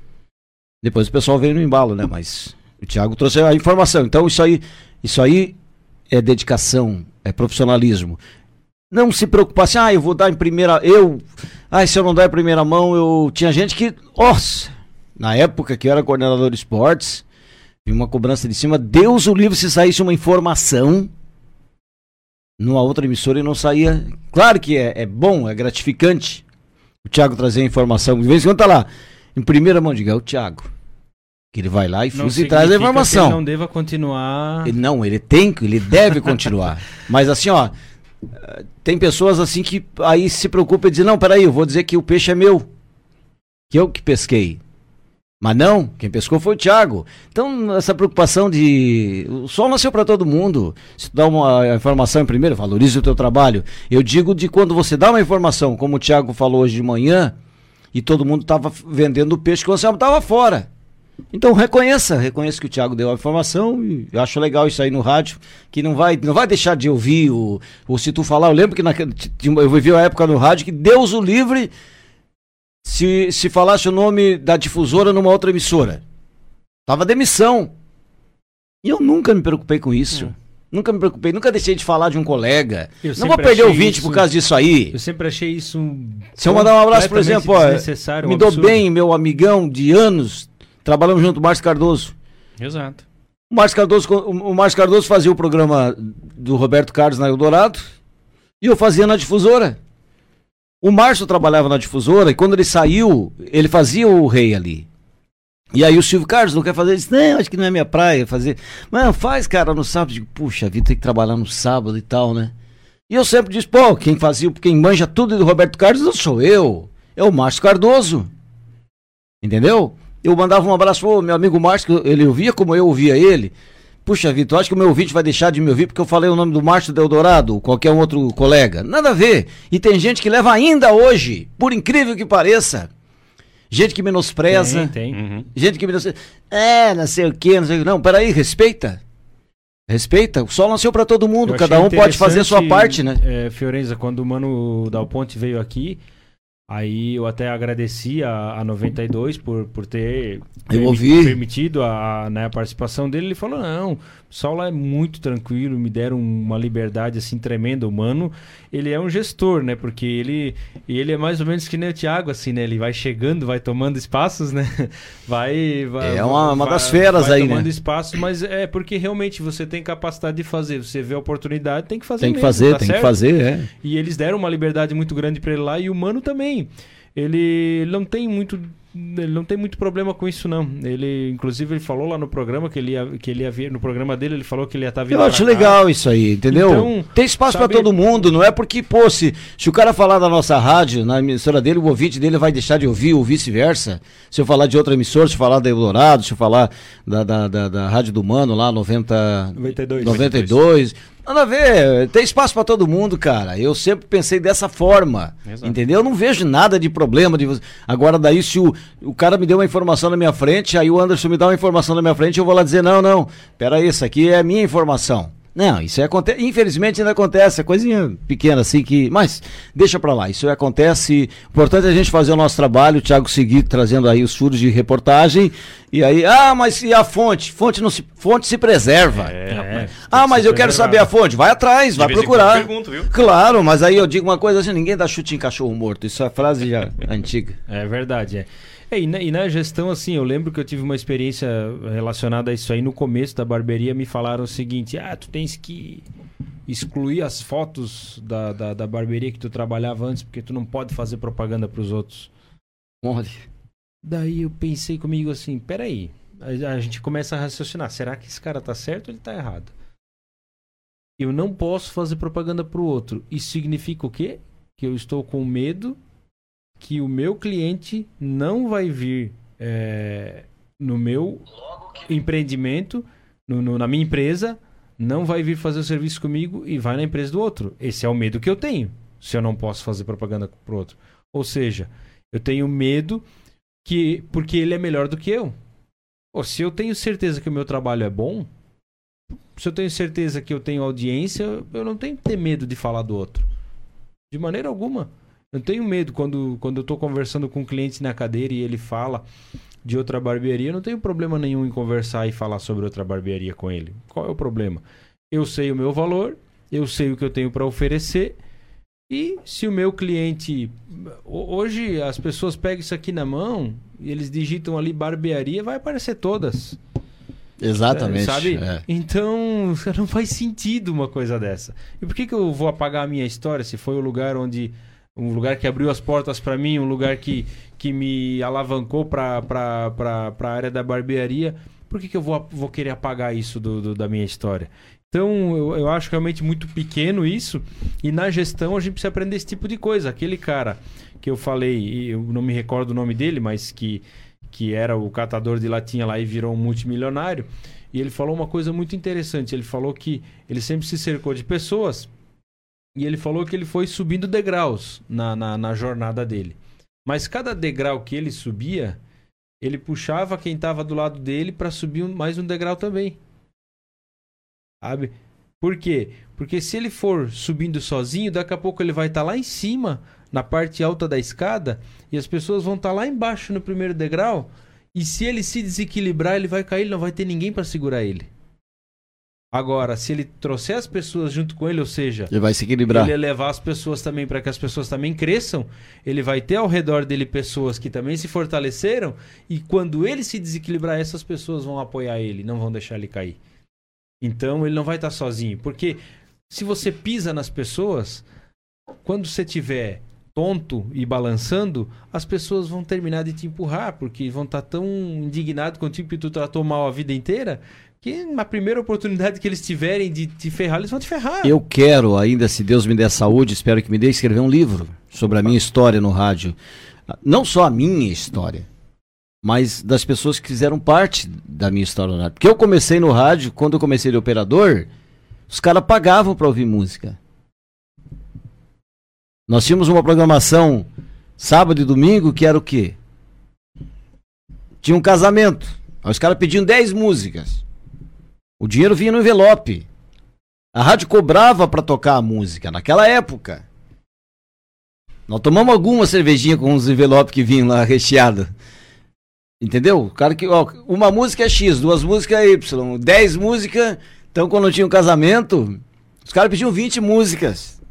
Depois o pessoal veio no embalo, né? Mas o Thiago trouxe a informação. Então isso aí, isso aí é dedicação, é profissionalismo. Não se preocupar assim, ah, eu vou dar em primeira. Eu. Ah, se eu não der em primeira mão, eu. Tinha gente que. Nossa! Na época que eu era coordenador de esportes, vi uma cobrança de cima. Deus o livre se saísse uma informação numa outra emissora e não saía. Claro que é, é bom, é gratificante o Thiago trazer a informação. De vez em quando tá lá, em primeira mão, diga, é o Thiago. Que ele vai lá e fusa e traz a informação. ele não deva continuar. Ele, não, ele tem, ele deve continuar. *laughs* Mas assim, ó, tem pessoas assim que aí se preocupam e dizem, não, peraí, eu vou dizer que o peixe é meu. Que eu que pesquei. Mas não, quem pescou foi o Thiago. Então, essa preocupação de. O sol nasceu para todo mundo. Se tu dá uma informação em primeiro, valorize o teu trabalho. Eu digo de quando você dá uma informação, como o Thiago falou hoje de manhã, e todo mundo estava vendendo peixe que você estava fora. Então reconheça, reconheça que o Thiago deu a informação e eu acho legal isso aí no rádio, que não vai, não vai deixar de ouvir o, ou se tu falar, eu lembro que naquele, eu vivi uma época no rádio que Deus o livre se, se falasse o nome da difusora numa outra emissora. Tava demissão. E eu nunca me preocupei com isso. É. Nunca me preocupei, nunca deixei de falar de um colega. Eu não vou perder o 20 isso, por causa disso aí. Eu sempre achei isso. Se eu mandar um abraço, por exemplo, ó, me um dou absurdo. bem, meu amigão de anos, trabalhamos junto, Márcio Cardoso. Exato. O Márcio Cardoso, o Márcio Cardoso fazia o programa do Roberto Carlos na Eldorado e eu fazia na difusora. O Márcio trabalhava na difusora e quando ele saiu, ele fazia o rei ali. E aí o Silvio Carlos não quer fazer isso. Não, acho que não é minha praia fazer. Mano, faz, cara, no sábado. Digo, puxa, vida tem que trabalhar no sábado e tal, né? E eu sempre disse, pô, quem fazia, quem manja tudo do Roberto Carlos não sou eu. É o Márcio Cardoso. Entendeu? Eu mandava um abraço pro meu amigo Márcio, ele ouvia como eu ouvia ele. Puxa, Vitor, acho que o meu ouvinte vai deixar de me ouvir porque eu falei o nome do Márcio Deodorado, ou qualquer um outro colega. Nada a ver. E tem gente que leva ainda hoje, por incrível que pareça. Gente que menospreza. Tem, tem. Uhum. Gente que menospreza. É, não sei o quê, não sei o quê. Não, peraí, respeita. Respeita. O sol nasceu para todo mundo. Cada um pode fazer a sua parte, né? É, Fiorenza, quando o Mano Dal Ponte veio aqui, Aí eu até agradeci a, a 92 por, por ter ouvi. permitido a, a, né, a participação dele. Ele falou: não, o Saulo é muito tranquilo, me deram uma liberdade assim tremenda. O mano, ele é um gestor, né? Porque ele, ele é mais ou menos que nem o Thiago, assim, né? Ele vai chegando, vai tomando espaços, né? *laughs* Vai. vai é uma, uma das feras vai aí, tomando né? espaços, mas é porque realmente você tem capacidade de fazer. Você vê a oportunidade, tem que fazer. Tem que mesmo, fazer, tá tem certo? que fazer, é. E eles deram uma liberdade muito grande para ele lá e o mano também ele não tem muito ele não tem muito problema com isso não. Ele inclusive ele falou lá no programa que ele ia, que ele ia vir no programa dele, ele falou que ele ia estar tá vindo Eu acho legal isso aí, entendeu? Então, tem espaço para todo mundo, não é porque pô, se, se o cara falar da nossa rádio, na emissora dele, o ouvinte dele vai deixar de ouvir ou vice-versa. Se eu falar de outra emissora, se eu falar da Eldorado, se eu falar da, da, da, da Rádio do Mano lá 90 92 92 Nada a ver, tem espaço para todo mundo, cara. Eu sempre pensei dessa forma. Exato. Entendeu? Eu não vejo nada de problema de Agora, daí, se o, o cara me deu uma informação na minha frente, aí o Anderson me dá uma informação na minha frente, eu vou lá dizer: não, não, peraí, isso aqui é a minha informação. Não, isso acontece, infelizmente ainda acontece, é coisinha pequena assim que, mas deixa para lá, isso acontece, o importante é a gente fazer o nosso trabalho, o Thiago seguir trazendo aí os furos de reportagem, e aí, ah, mas e a fonte? Fonte não se, fonte se preserva. É, é, ah, mas eu quero saber a fonte, vai atrás, de vai procurar. Pergunto, claro, mas aí eu digo uma coisa assim, ninguém dá chute em cachorro morto, isso é frase já *laughs* antiga. É verdade, é. É, e, na, e, na, gestão, assim, eu lembro que eu tive uma experiência relacionada a isso aí. No começo da barbearia, me falaram o seguinte: ah, tu tens que excluir as fotos da, da, da barbearia que tu trabalhava antes, porque tu não pode fazer propaganda para os outros. Pode. Daí eu pensei comigo assim: peraí. A, a gente começa a raciocinar: será que esse cara tá certo ou ele tá errado? Eu não posso fazer propaganda para o outro. Isso significa o quê? Que eu estou com medo que o meu cliente não vai vir é, no meu empreendimento, no, no, na minha empresa, não vai vir fazer o serviço comigo e vai na empresa do outro. Esse é o medo que eu tenho, se eu não posso fazer propaganda para o outro. Ou seja, eu tenho medo que porque ele é melhor do que eu. Ou se eu tenho certeza que o meu trabalho é bom, se eu tenho certeza que eu tenho audiência, eu não tenho que ter medo de falar do outro. De maneira alguma. Eu tenho medo quando, quando eu estou conversando com um cliente na cadeira e ele fala de outra barbearia. Eu não tenho problema nenhum em conversar e falar sobre outra barbearia com ele. Qual é o problema? eu sei o meu valor, eu sei o que eu tenho para oferecer. E se o meu cliente. Hoje as pessoas pegam isso aqui na mão e eles digitam ali barbearia, vai aparecer todas. Exatamente. É, sabe? É. Então, *laughs* não faz sentido uma coisa dessa. E por que, que eu vou apagar a minha história se foi o lugar onde. Um lugar que abriu as portas para mim, um lugar que, que me alavancou para a área da barbearia. Por que, que eu vou, vou querer apagar isso do, do da minha história? Então, eu, eu acho realmente muito pequeno isso. E na gestão a gente precisa aprender esse tipo de coisa. Aquele cara que eu falei, eu não me recordo o nome dele, mas que, que era o catador de latinha lá e virou um multimilionário. E ele falou uma coisa muito interessante. Ele falou que ele sempre se cercou de pessoas. E ele falou que ele foi subindo degraus na, na, na jornada dele. Mas cada degrau que ele subia, ele puxava quem estava do lado dele para subir mais um degrau também. Sabe? Por quê? Porque se ele for subindo sozinho, daqui a pouco ele vai estar tá lá em cima, na parte alta da escada, e as pessoas vão estar tá lá embaixo no primeiro degrau. E se ele se desequilibrar, ele vai cair, não vai ter ninguém para segurar ele. Agora, se ele trouxer as pessoas junto com ele, ou seja, ele vai se equilibrar. Ele levar as pessoas também para que as pessoas também cresçam, ele vai ter ao redor dele pessoas que também se fortaleceram e quando ele se desequilibrar, essas pessoas vão apoiar ele, não vão deixar ele cair. Então ele não vai estar sozinho. Porque se você pisa nas pessoas, quando você tiver tonto e balançando, as pessoas vão terminar de te empurrar, porque vão estar tão indignados contigo que tu tratou mal a vida inteira, que na primeira oportunidade que eles tiverem de te ferrar, eles vão te ferrar. Eu quero ainda, se Deus me der saúde, espero que me dê, escrever um livro sobre a minha história no rádio. Não só a minha história, mas das pessoas que fizeram parte da minha história no rádio. Porque eu comecei no rádio, quando eu comecei de operador, os caras pagavam para ouvir música. Nós tínhamos uma programação sábado e domingo que era o quê? Tinha um casamento. Os caras pediam 10 músicas. O dinheiro vinha no envelope. A rádio cobrava para tocar a música naquela época. Nós tomamos alguma cervejinha com os envelopes que vinham lá recheados. Entendeu? O cara que, ó, uma música é X, duas músicas é Y, dez músicas. Então, quando tinha um casamento, os caras pediam 20 músicas.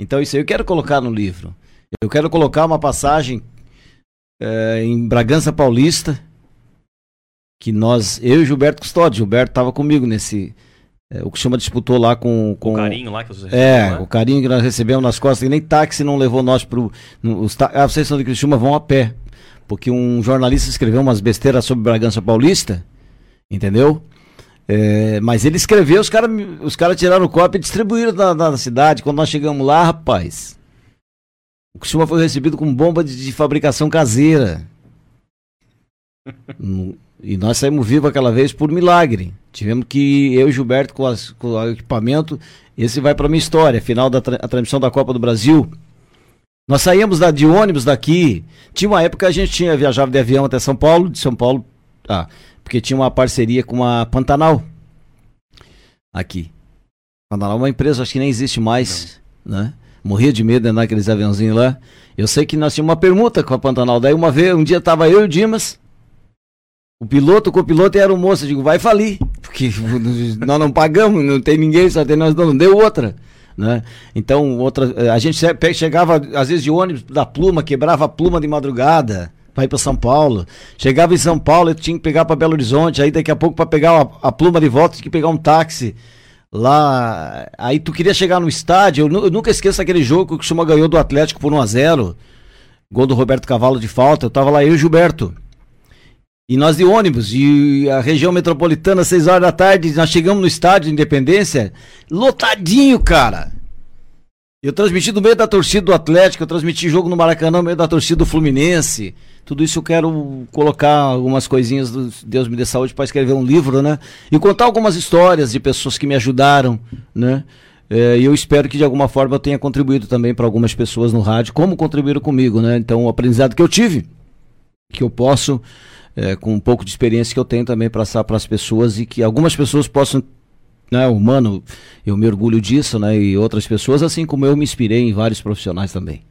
Então, isso aí eu quero colocar no livro. Eu quero colocar uma passagem é, em Bragança Paulista, que nós, eu e Gilberto Custódio, Gilberto estava comigo nesse. É, o que chama disputou lá com, com. O carinho lá que vocês É, lá. o carinho que nós recebemos nas costas, e nem táxi não levou nós pro. No, os, ah, vocês são de Criciúma, vão a pé porque um jornalista escreveu umas besteiras sobre Bragança Paulista, entendeu? É, mas ele escreveu, os caras os cara tiraram cópia e distribuíram na, na, cidade. Quando nós chegamos lá, rapaz, o Criciúma foi recebido com bomba de, de fabricação caseira. *laughs* e nós saímos vivos aquela vez por milagre. Tivemos que, eu e Gilberto, com, as, com o equipamento, esse vai para minha história, final da tra transmissão da Copa do Brasil. Nós saímos da, de ônibus daqui. Tinha uma época que a gente tinha viajava de avião até São Paulo, de São Paulo, ah, porque tinha uma parceria com a Pantanal aqui. Pantanal é uma empresa, acho que nem existe mais, Não. né? Morria de medo de andar naqueles aviãozinhos lá. Eu sei que nós tínhamos uma permuta com a Pantanal. Daí uma vez, um dia tava eu e o Dimas, o piloto, o copiloto era o moço. Eu digo, vai falir, porque *laughs* nós não pagamos, não tem ninguém, só tem nós não deu outra. Né? Então, outra, a gente chegava, às vezes, de ônibus da pluma, quebrava a pluma de madrugada para ir para São Paulo. Chegava em São Paulo, eu tinha que pegar para Belo Horizonte, aí daqui a pouco para pegar a, a, pluma de volta, tinha que pegar um táxi. Lá, aí tu queria chegar no estádio, eu, eu nunca esqueço aquele jogo que o Costuma ganhou do Atlético por 1 a 0 Gol do Roberto Cavalo de falta, eu tava lá eu e o Gilberto. E nós de ônibus, e a região metropolitana, 6 horas da tarde, nós chegamos no estádio de Independência, lotadinho, cara. Eu transmiti no meio da torcida do Atlético, eu transmiti jogo no Maracanã no meio da torcida do Fluminense. Tudo isso eu quero colocar algumas coisinhas do Deus me dê saúde para escrever um livro, né? E contar algumas histórias de pessoas que me ajudaram, né? É, e eu espero que de alguma forma eu tenha contribuído também para algumas pessoas no rádio, como contribuíram comigo, né? Então, o aprendizado que eu tive, que eu posso é, com um pouco de experiência que eu tenho também para passar para as pessoas e que algumas pessoas possam né, humano, eu me orgulho disso, né, e outras pessoas, assim como eu me inspirei em vários profissionais também.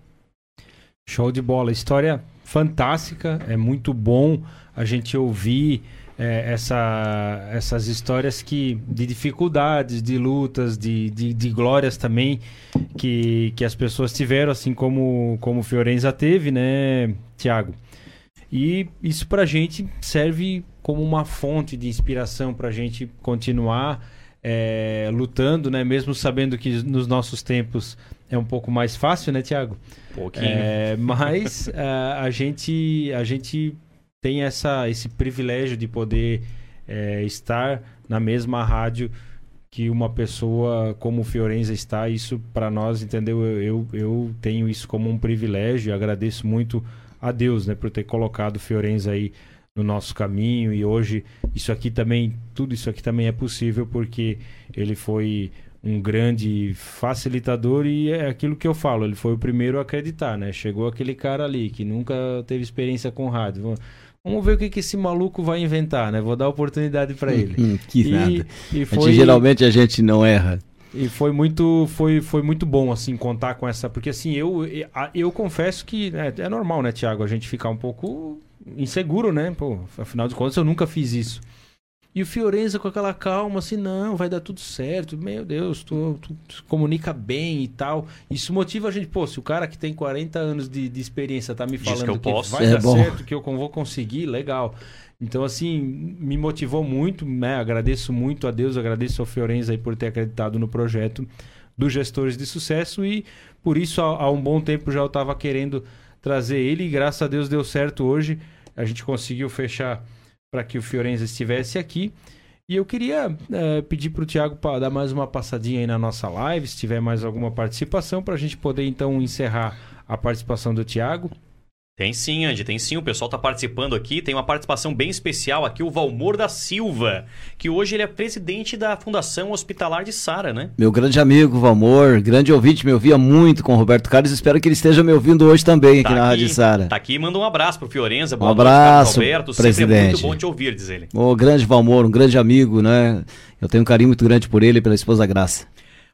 Show de bola, história fantástica, é muito bom a gente ouvir é, essa, essas histórias que de dificuldades, de lutas, de, de, de, glórias também que, que as pessoas tiveram, assim como como Fiorenza teve, né, Tiago? E isso para a gente serve como uma fonte de inspiração para a gente continuar é, lutando, né? Mesmo sabendo que nos nossos tempos é um pouco mais fácil, né, Tiago? Pouquinho. É, mas a, *laughs* a gente a gente tem essa, esse privilégio de poder é, estar na mesma rádio que uma pessoa como o Fiorenza está. Isso para nós, entendeu? Eu, eu, eu, tenho isso como um privilégio e agradeço muito a Deus, né, por ter colocado o Fiorenza aí no nosso caminho e hoje isso aqui também, tudo isso aqui também é possível porque ele foi um grande facilitador e é aquilo que eu falo, ele foi o primeiro a acreditar, né? Chegou aquele cara ali que nunca teve experiência com rádio. Vamos ver o que, que esse maluco vai inventar, né? Vou dar oportunidade para ele. *laughs* Que e, nada. E foi... a gente, geralmente a gente não erra. E foi muito, foi, foi muito bom, assim, contar com essa. Porque, assim, eu, eu, eu confesso que é, é normal, né, Tiago? A gente ficar um pouco inseguro, né? Pô, afinal de contas, eu nunca fiz isso. E o Fiorenza com aquela calma, assim, não, vai dar tudo certo. Meu Deus, tu, tu, tu comunica bem e tal. Isso motiva a gente. Pô, se o cara que tem 40 anos de, de experiência tá me falando que, que vai é dar bom. certo, que eu vou conseguir, legal. Então, assim, me motivou muito, né? Agradeço muito a Deus, agradeço ao Fiorenza aí por ter acreditado no projeto dos gestores de sucesso e por isso há, há um bom tempo já eu estava querendo trazer ele e graças a Deus deu certo hoje. A gente conseguiu fechar para que o Fiorenza estivesse aqui. E eu queria é, pedir para o Tiago dar mais uma passadinha aí na nossa live, se tiver mais alguma participação, para a gente poder então encerrar a participação do Tiago. Tem sim, Andy, tem sim. O pessoal está participando aqui. Tem uma participação bem especial aqui, o Valmor da Silva, que hoje ele é presidente da Fundação Hospitalar de Sara, né? Meu grande amigo, Valmor, grande ouvinte, me ouvia muito com o Roberto Carlos. Espero que ele esteja me ouvindo hoje também tá aqui, na Rádio Sara. Tá aqui, manda um abraço pro Fiorenza. Boa um abraço, noite, Roberto. presidente. Sempre é muito bom te ouvir, diz ele. O grande Valmor, um grande amigo, né? Eu tenho um carinho muito grande por ele e pela esposa Graça.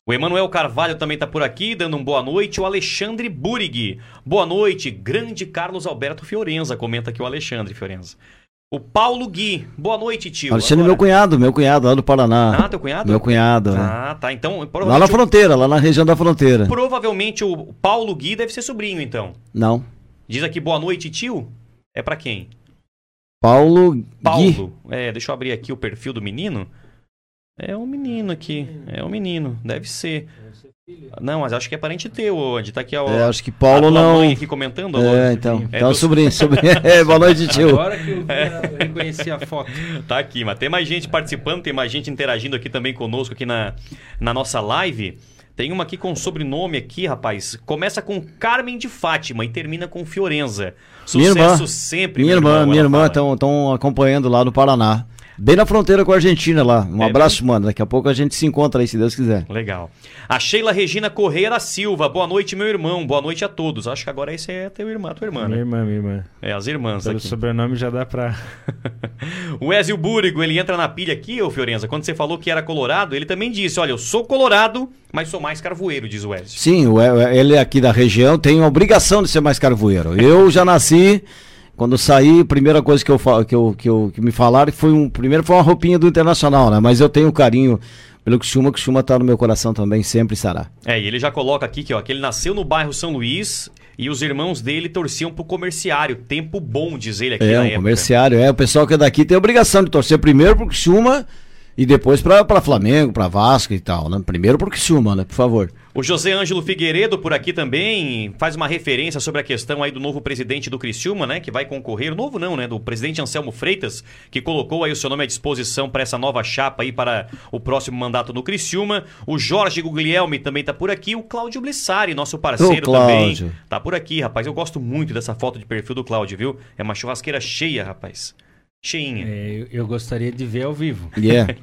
O Emanuel Carvalho também está por aqui, dando um boa noite. O Alexandre Burig. Boa noite, grande Carlos Alberto Fiorenza. Comenta aqui o Alexandre Fiorenza. O Paulo Gui. Boa noite, tio. Alexandre, é meu cunhado, meu cunhado, lá do Paraná. Ah, teu cunhado? Meu cunhado. Ah, tá. Então, Lá na fronteira, lá na região da fronteira. Provavelmente o Paulo Gui deve ser sobrinho, então. Não. Diz aqui, boa noite, tio. É para quem? Paulo Paulo. É, deixa eu abrir aqui o perfil do menino. É um menino aqui. É um menino. Deve ser. Não, mas acho que é parente teu, onde tá aqui ó, é, acho que Paulo a não. mãe aqui comentando. É, então. É então, sobrinho, sobrinho. *laughs* É, boa noite, tio. Agora que eu, é. reconheci a foto. Tá aqui, mas tem mais gente participando, tem mais gente interagindo aqui também conosco aqui na, na nossa live. Tem uma aqui com sobrenome aqui, rapaz. Começa com Carmen de Fátima e termina com Fiorenza. Sucesso minha irmã, sempre. Minha irmã, minha irmã estão acompanhando lá no Paraná. Bem na fronteira com a Argentina lá. Um é, abraço, mano. Daqui a pouco a gente se encontra aí, se Deus quiser. Legal. A Sheila Regina Correia da Silva. Boa noite, meu irmão. Boa noite a todos. Acho que agora esse é teu irmão, tua irmã, né? Minha irmã, minha irmã. É, as irmãs Pelo aqui. sobrenome já dá pra... *laughs* o Ezio Búrigo, ele entra na pilha aqui, ô Fiorenza. Quando você falou que era colorado, ele também disse, olha, eu sou colorado, mas sou mais carvoeiro, diz o Ezio. Sim, ele aqui da região tem a obrigação de ser mais carvoeiro. Eu já nasci... Quando eu saí, a primeira coisa que eu, que eu, que eu que me falaram foi um. Primeiro foi uma roupinha do Internacional, né? Mas eu tenho carinho pelo Criciúma, Criciúma está no meu coração também, sempre estará. É, e ele já coloca aqui que, ó, que ele nasceu no bairro São Luís e os irmãos dele torciam pro comerciário. Tempo bom, diz ele aqui é, na um época. comerciário, é. O pessoal que é daqui tem a obrigação de torcer primeiro pro Criciúma e depois para Flamengo, para Vasco e tal, né? Primeiro pro Criciúma, né? Por favor. O José Ângelo Figueiredo por aqui também faz uma referência sobre a questão aí do novo presidente do Criciúma, né, que vai concorrer, novo não, né, do presidente Anselmo Freitas, que colocou aí o seu nome à disposição para essa nova chapa aí para o próximo mandato no Criciúma. O Jorge Guglielmi também tá por aqui, o Cláudio Blissari, nosso parceiro também, tá por aqui, rapaz. Eu gosto muito dessa foto de perfil do Cláudio, viu? É uma churrasqueira cheia, rapaz cheinha. É, eu, gostaria de ver ao vivo. *laughs* Yeah.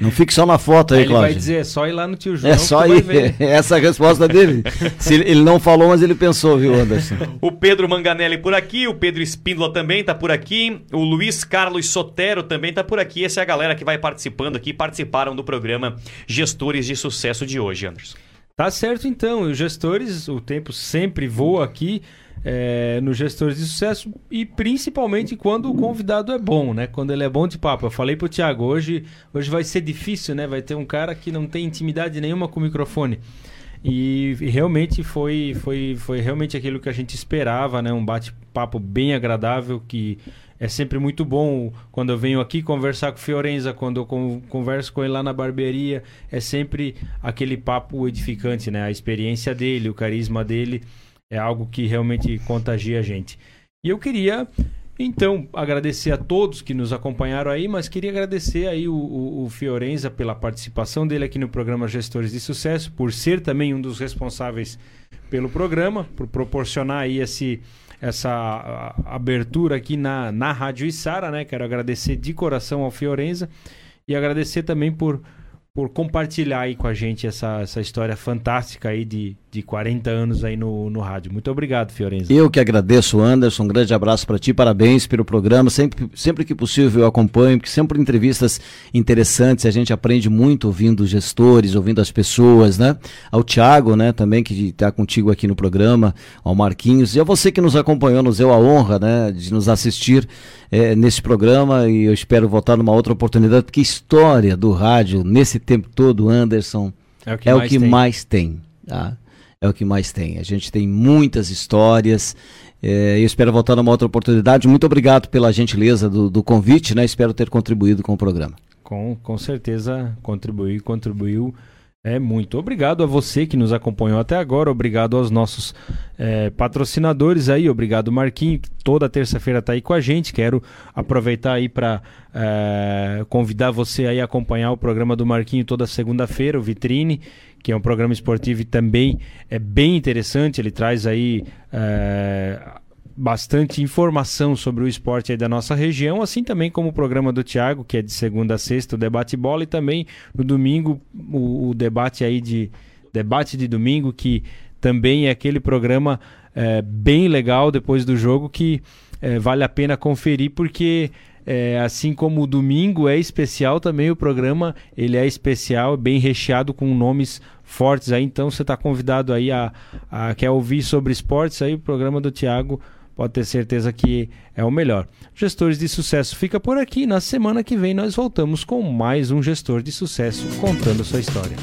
Não fique só na foto aí, aí Cláudio. Ele vai dizer, é só ir lá no tio João. *laughs* É só ir. Essa é a resposta dele. Se ele, ele não falou, mas ele pensou, viu, Anderson? o Pedro Manganelli por aqui, o Pedro Espíndola também tá por aqui, o Luiz Carlos Sotero também tá por aqui. Essa é a galera que vai participando aqui, participaram do programa Gestores de Sucesso de hoje, Anderson. Tá certo então, os gestores, o tempo sempre voa aqui é, nos gestores de sucesso e principalmente quando o convidado é bom, né? Quando ele é bom de papo. Eu falei pro Thiago, hoje, hoje vai ser difícil, né? Vai ter um cara que não tem intimidade nenhuma com o microfone. E, realmente foi, foi, foi realmente aquilo que a gente esperava, né? Um bate-papo bem agradável que é sempre muito bom quando eu venho aqui conversar com o Fiorenza, quando eu converso com ele lá na barbearia, é sempre aquele papo edificante, né? A experiência dele, o carisma dele é algo que realmente contagia a gente. E eu queria então, agradecer a todos que nos acompanharam aí, mas queria agradecer aí o, o, o, Fiorenza pela participação dele aqui no programa Gestores de Sucesso, por ser também um dos responsáveis pelo programa, por proporcionar aí esse, essa abertura aqui na, na Rádio Isara, né? Quero agradecer de coração ao Fiorenza e agradecer também por, por compartilhar aí com a gente essa, essa história fantástica aí de, de 40 anos aí no, no rádio. Muito obrigado, Fiorenza. Eu que agradeço, Anderson. Um grande abraço para ti, parabéns pelo programa. Sempre, sempre que possível eu acompanho, porque sempre entrevistas interessantes, a gente aprende muito ouvindo gestores, ouvindo as pessoas, né? Ao Tiago, né, também, que está contigo aqui no programa, ao Marquinhos, e a você que nos acompanhou, nos deu a honra, né, de nos assistir é, nesse programa, e eu espero voltar numa outra oportunidade, porque história do rádio, nesse tempo todo, Anderson, é o que, é mais, o que tem. mais tem. Tá? É o que mais tem. A gente tem muitas histórias. É, eu espero voltar numa outra oportunidade. Muito obrigado pela gentileza do, do, convite, né? Espero ter contribuído com o programa. Com, com certeza contribuiu, contribuiu é muito. Obrigado a você que nos acompanhou até agora. Obrigado aos nossos é, patrocinadores aí. Obrigado, Marquinho, que toda terça-feira está aí com a gente. Quero aproveitar aí para é, convidar você aí a acompanhar o programa do Marquinho toda segunda-feira, o Vitrine, que é um programa esportivo e também é bem interessante. Ele traz aí é, bastante informação sobre o esporte da nossa região, assim também como o programa do Tiago, que é de segunda a sexta, o Debate Bola, e também no domingo o, o debate aí de debate de domingo, que também é aquele programa é, bem legal depois do jogo que é, vale a pena conferir porque é, assim como o domingo é especial, também o programa ele é especial, bem recheado com nomes fortes aí. Então você está convidado aí a, a quer ouvir sobre esportes aí o programa do Tiago pode ter certeza que é o melhor. Gestores de sucesso fica por aqui. Na semana que vem nós voltamos com mais um gestor de sucesso contando sua história.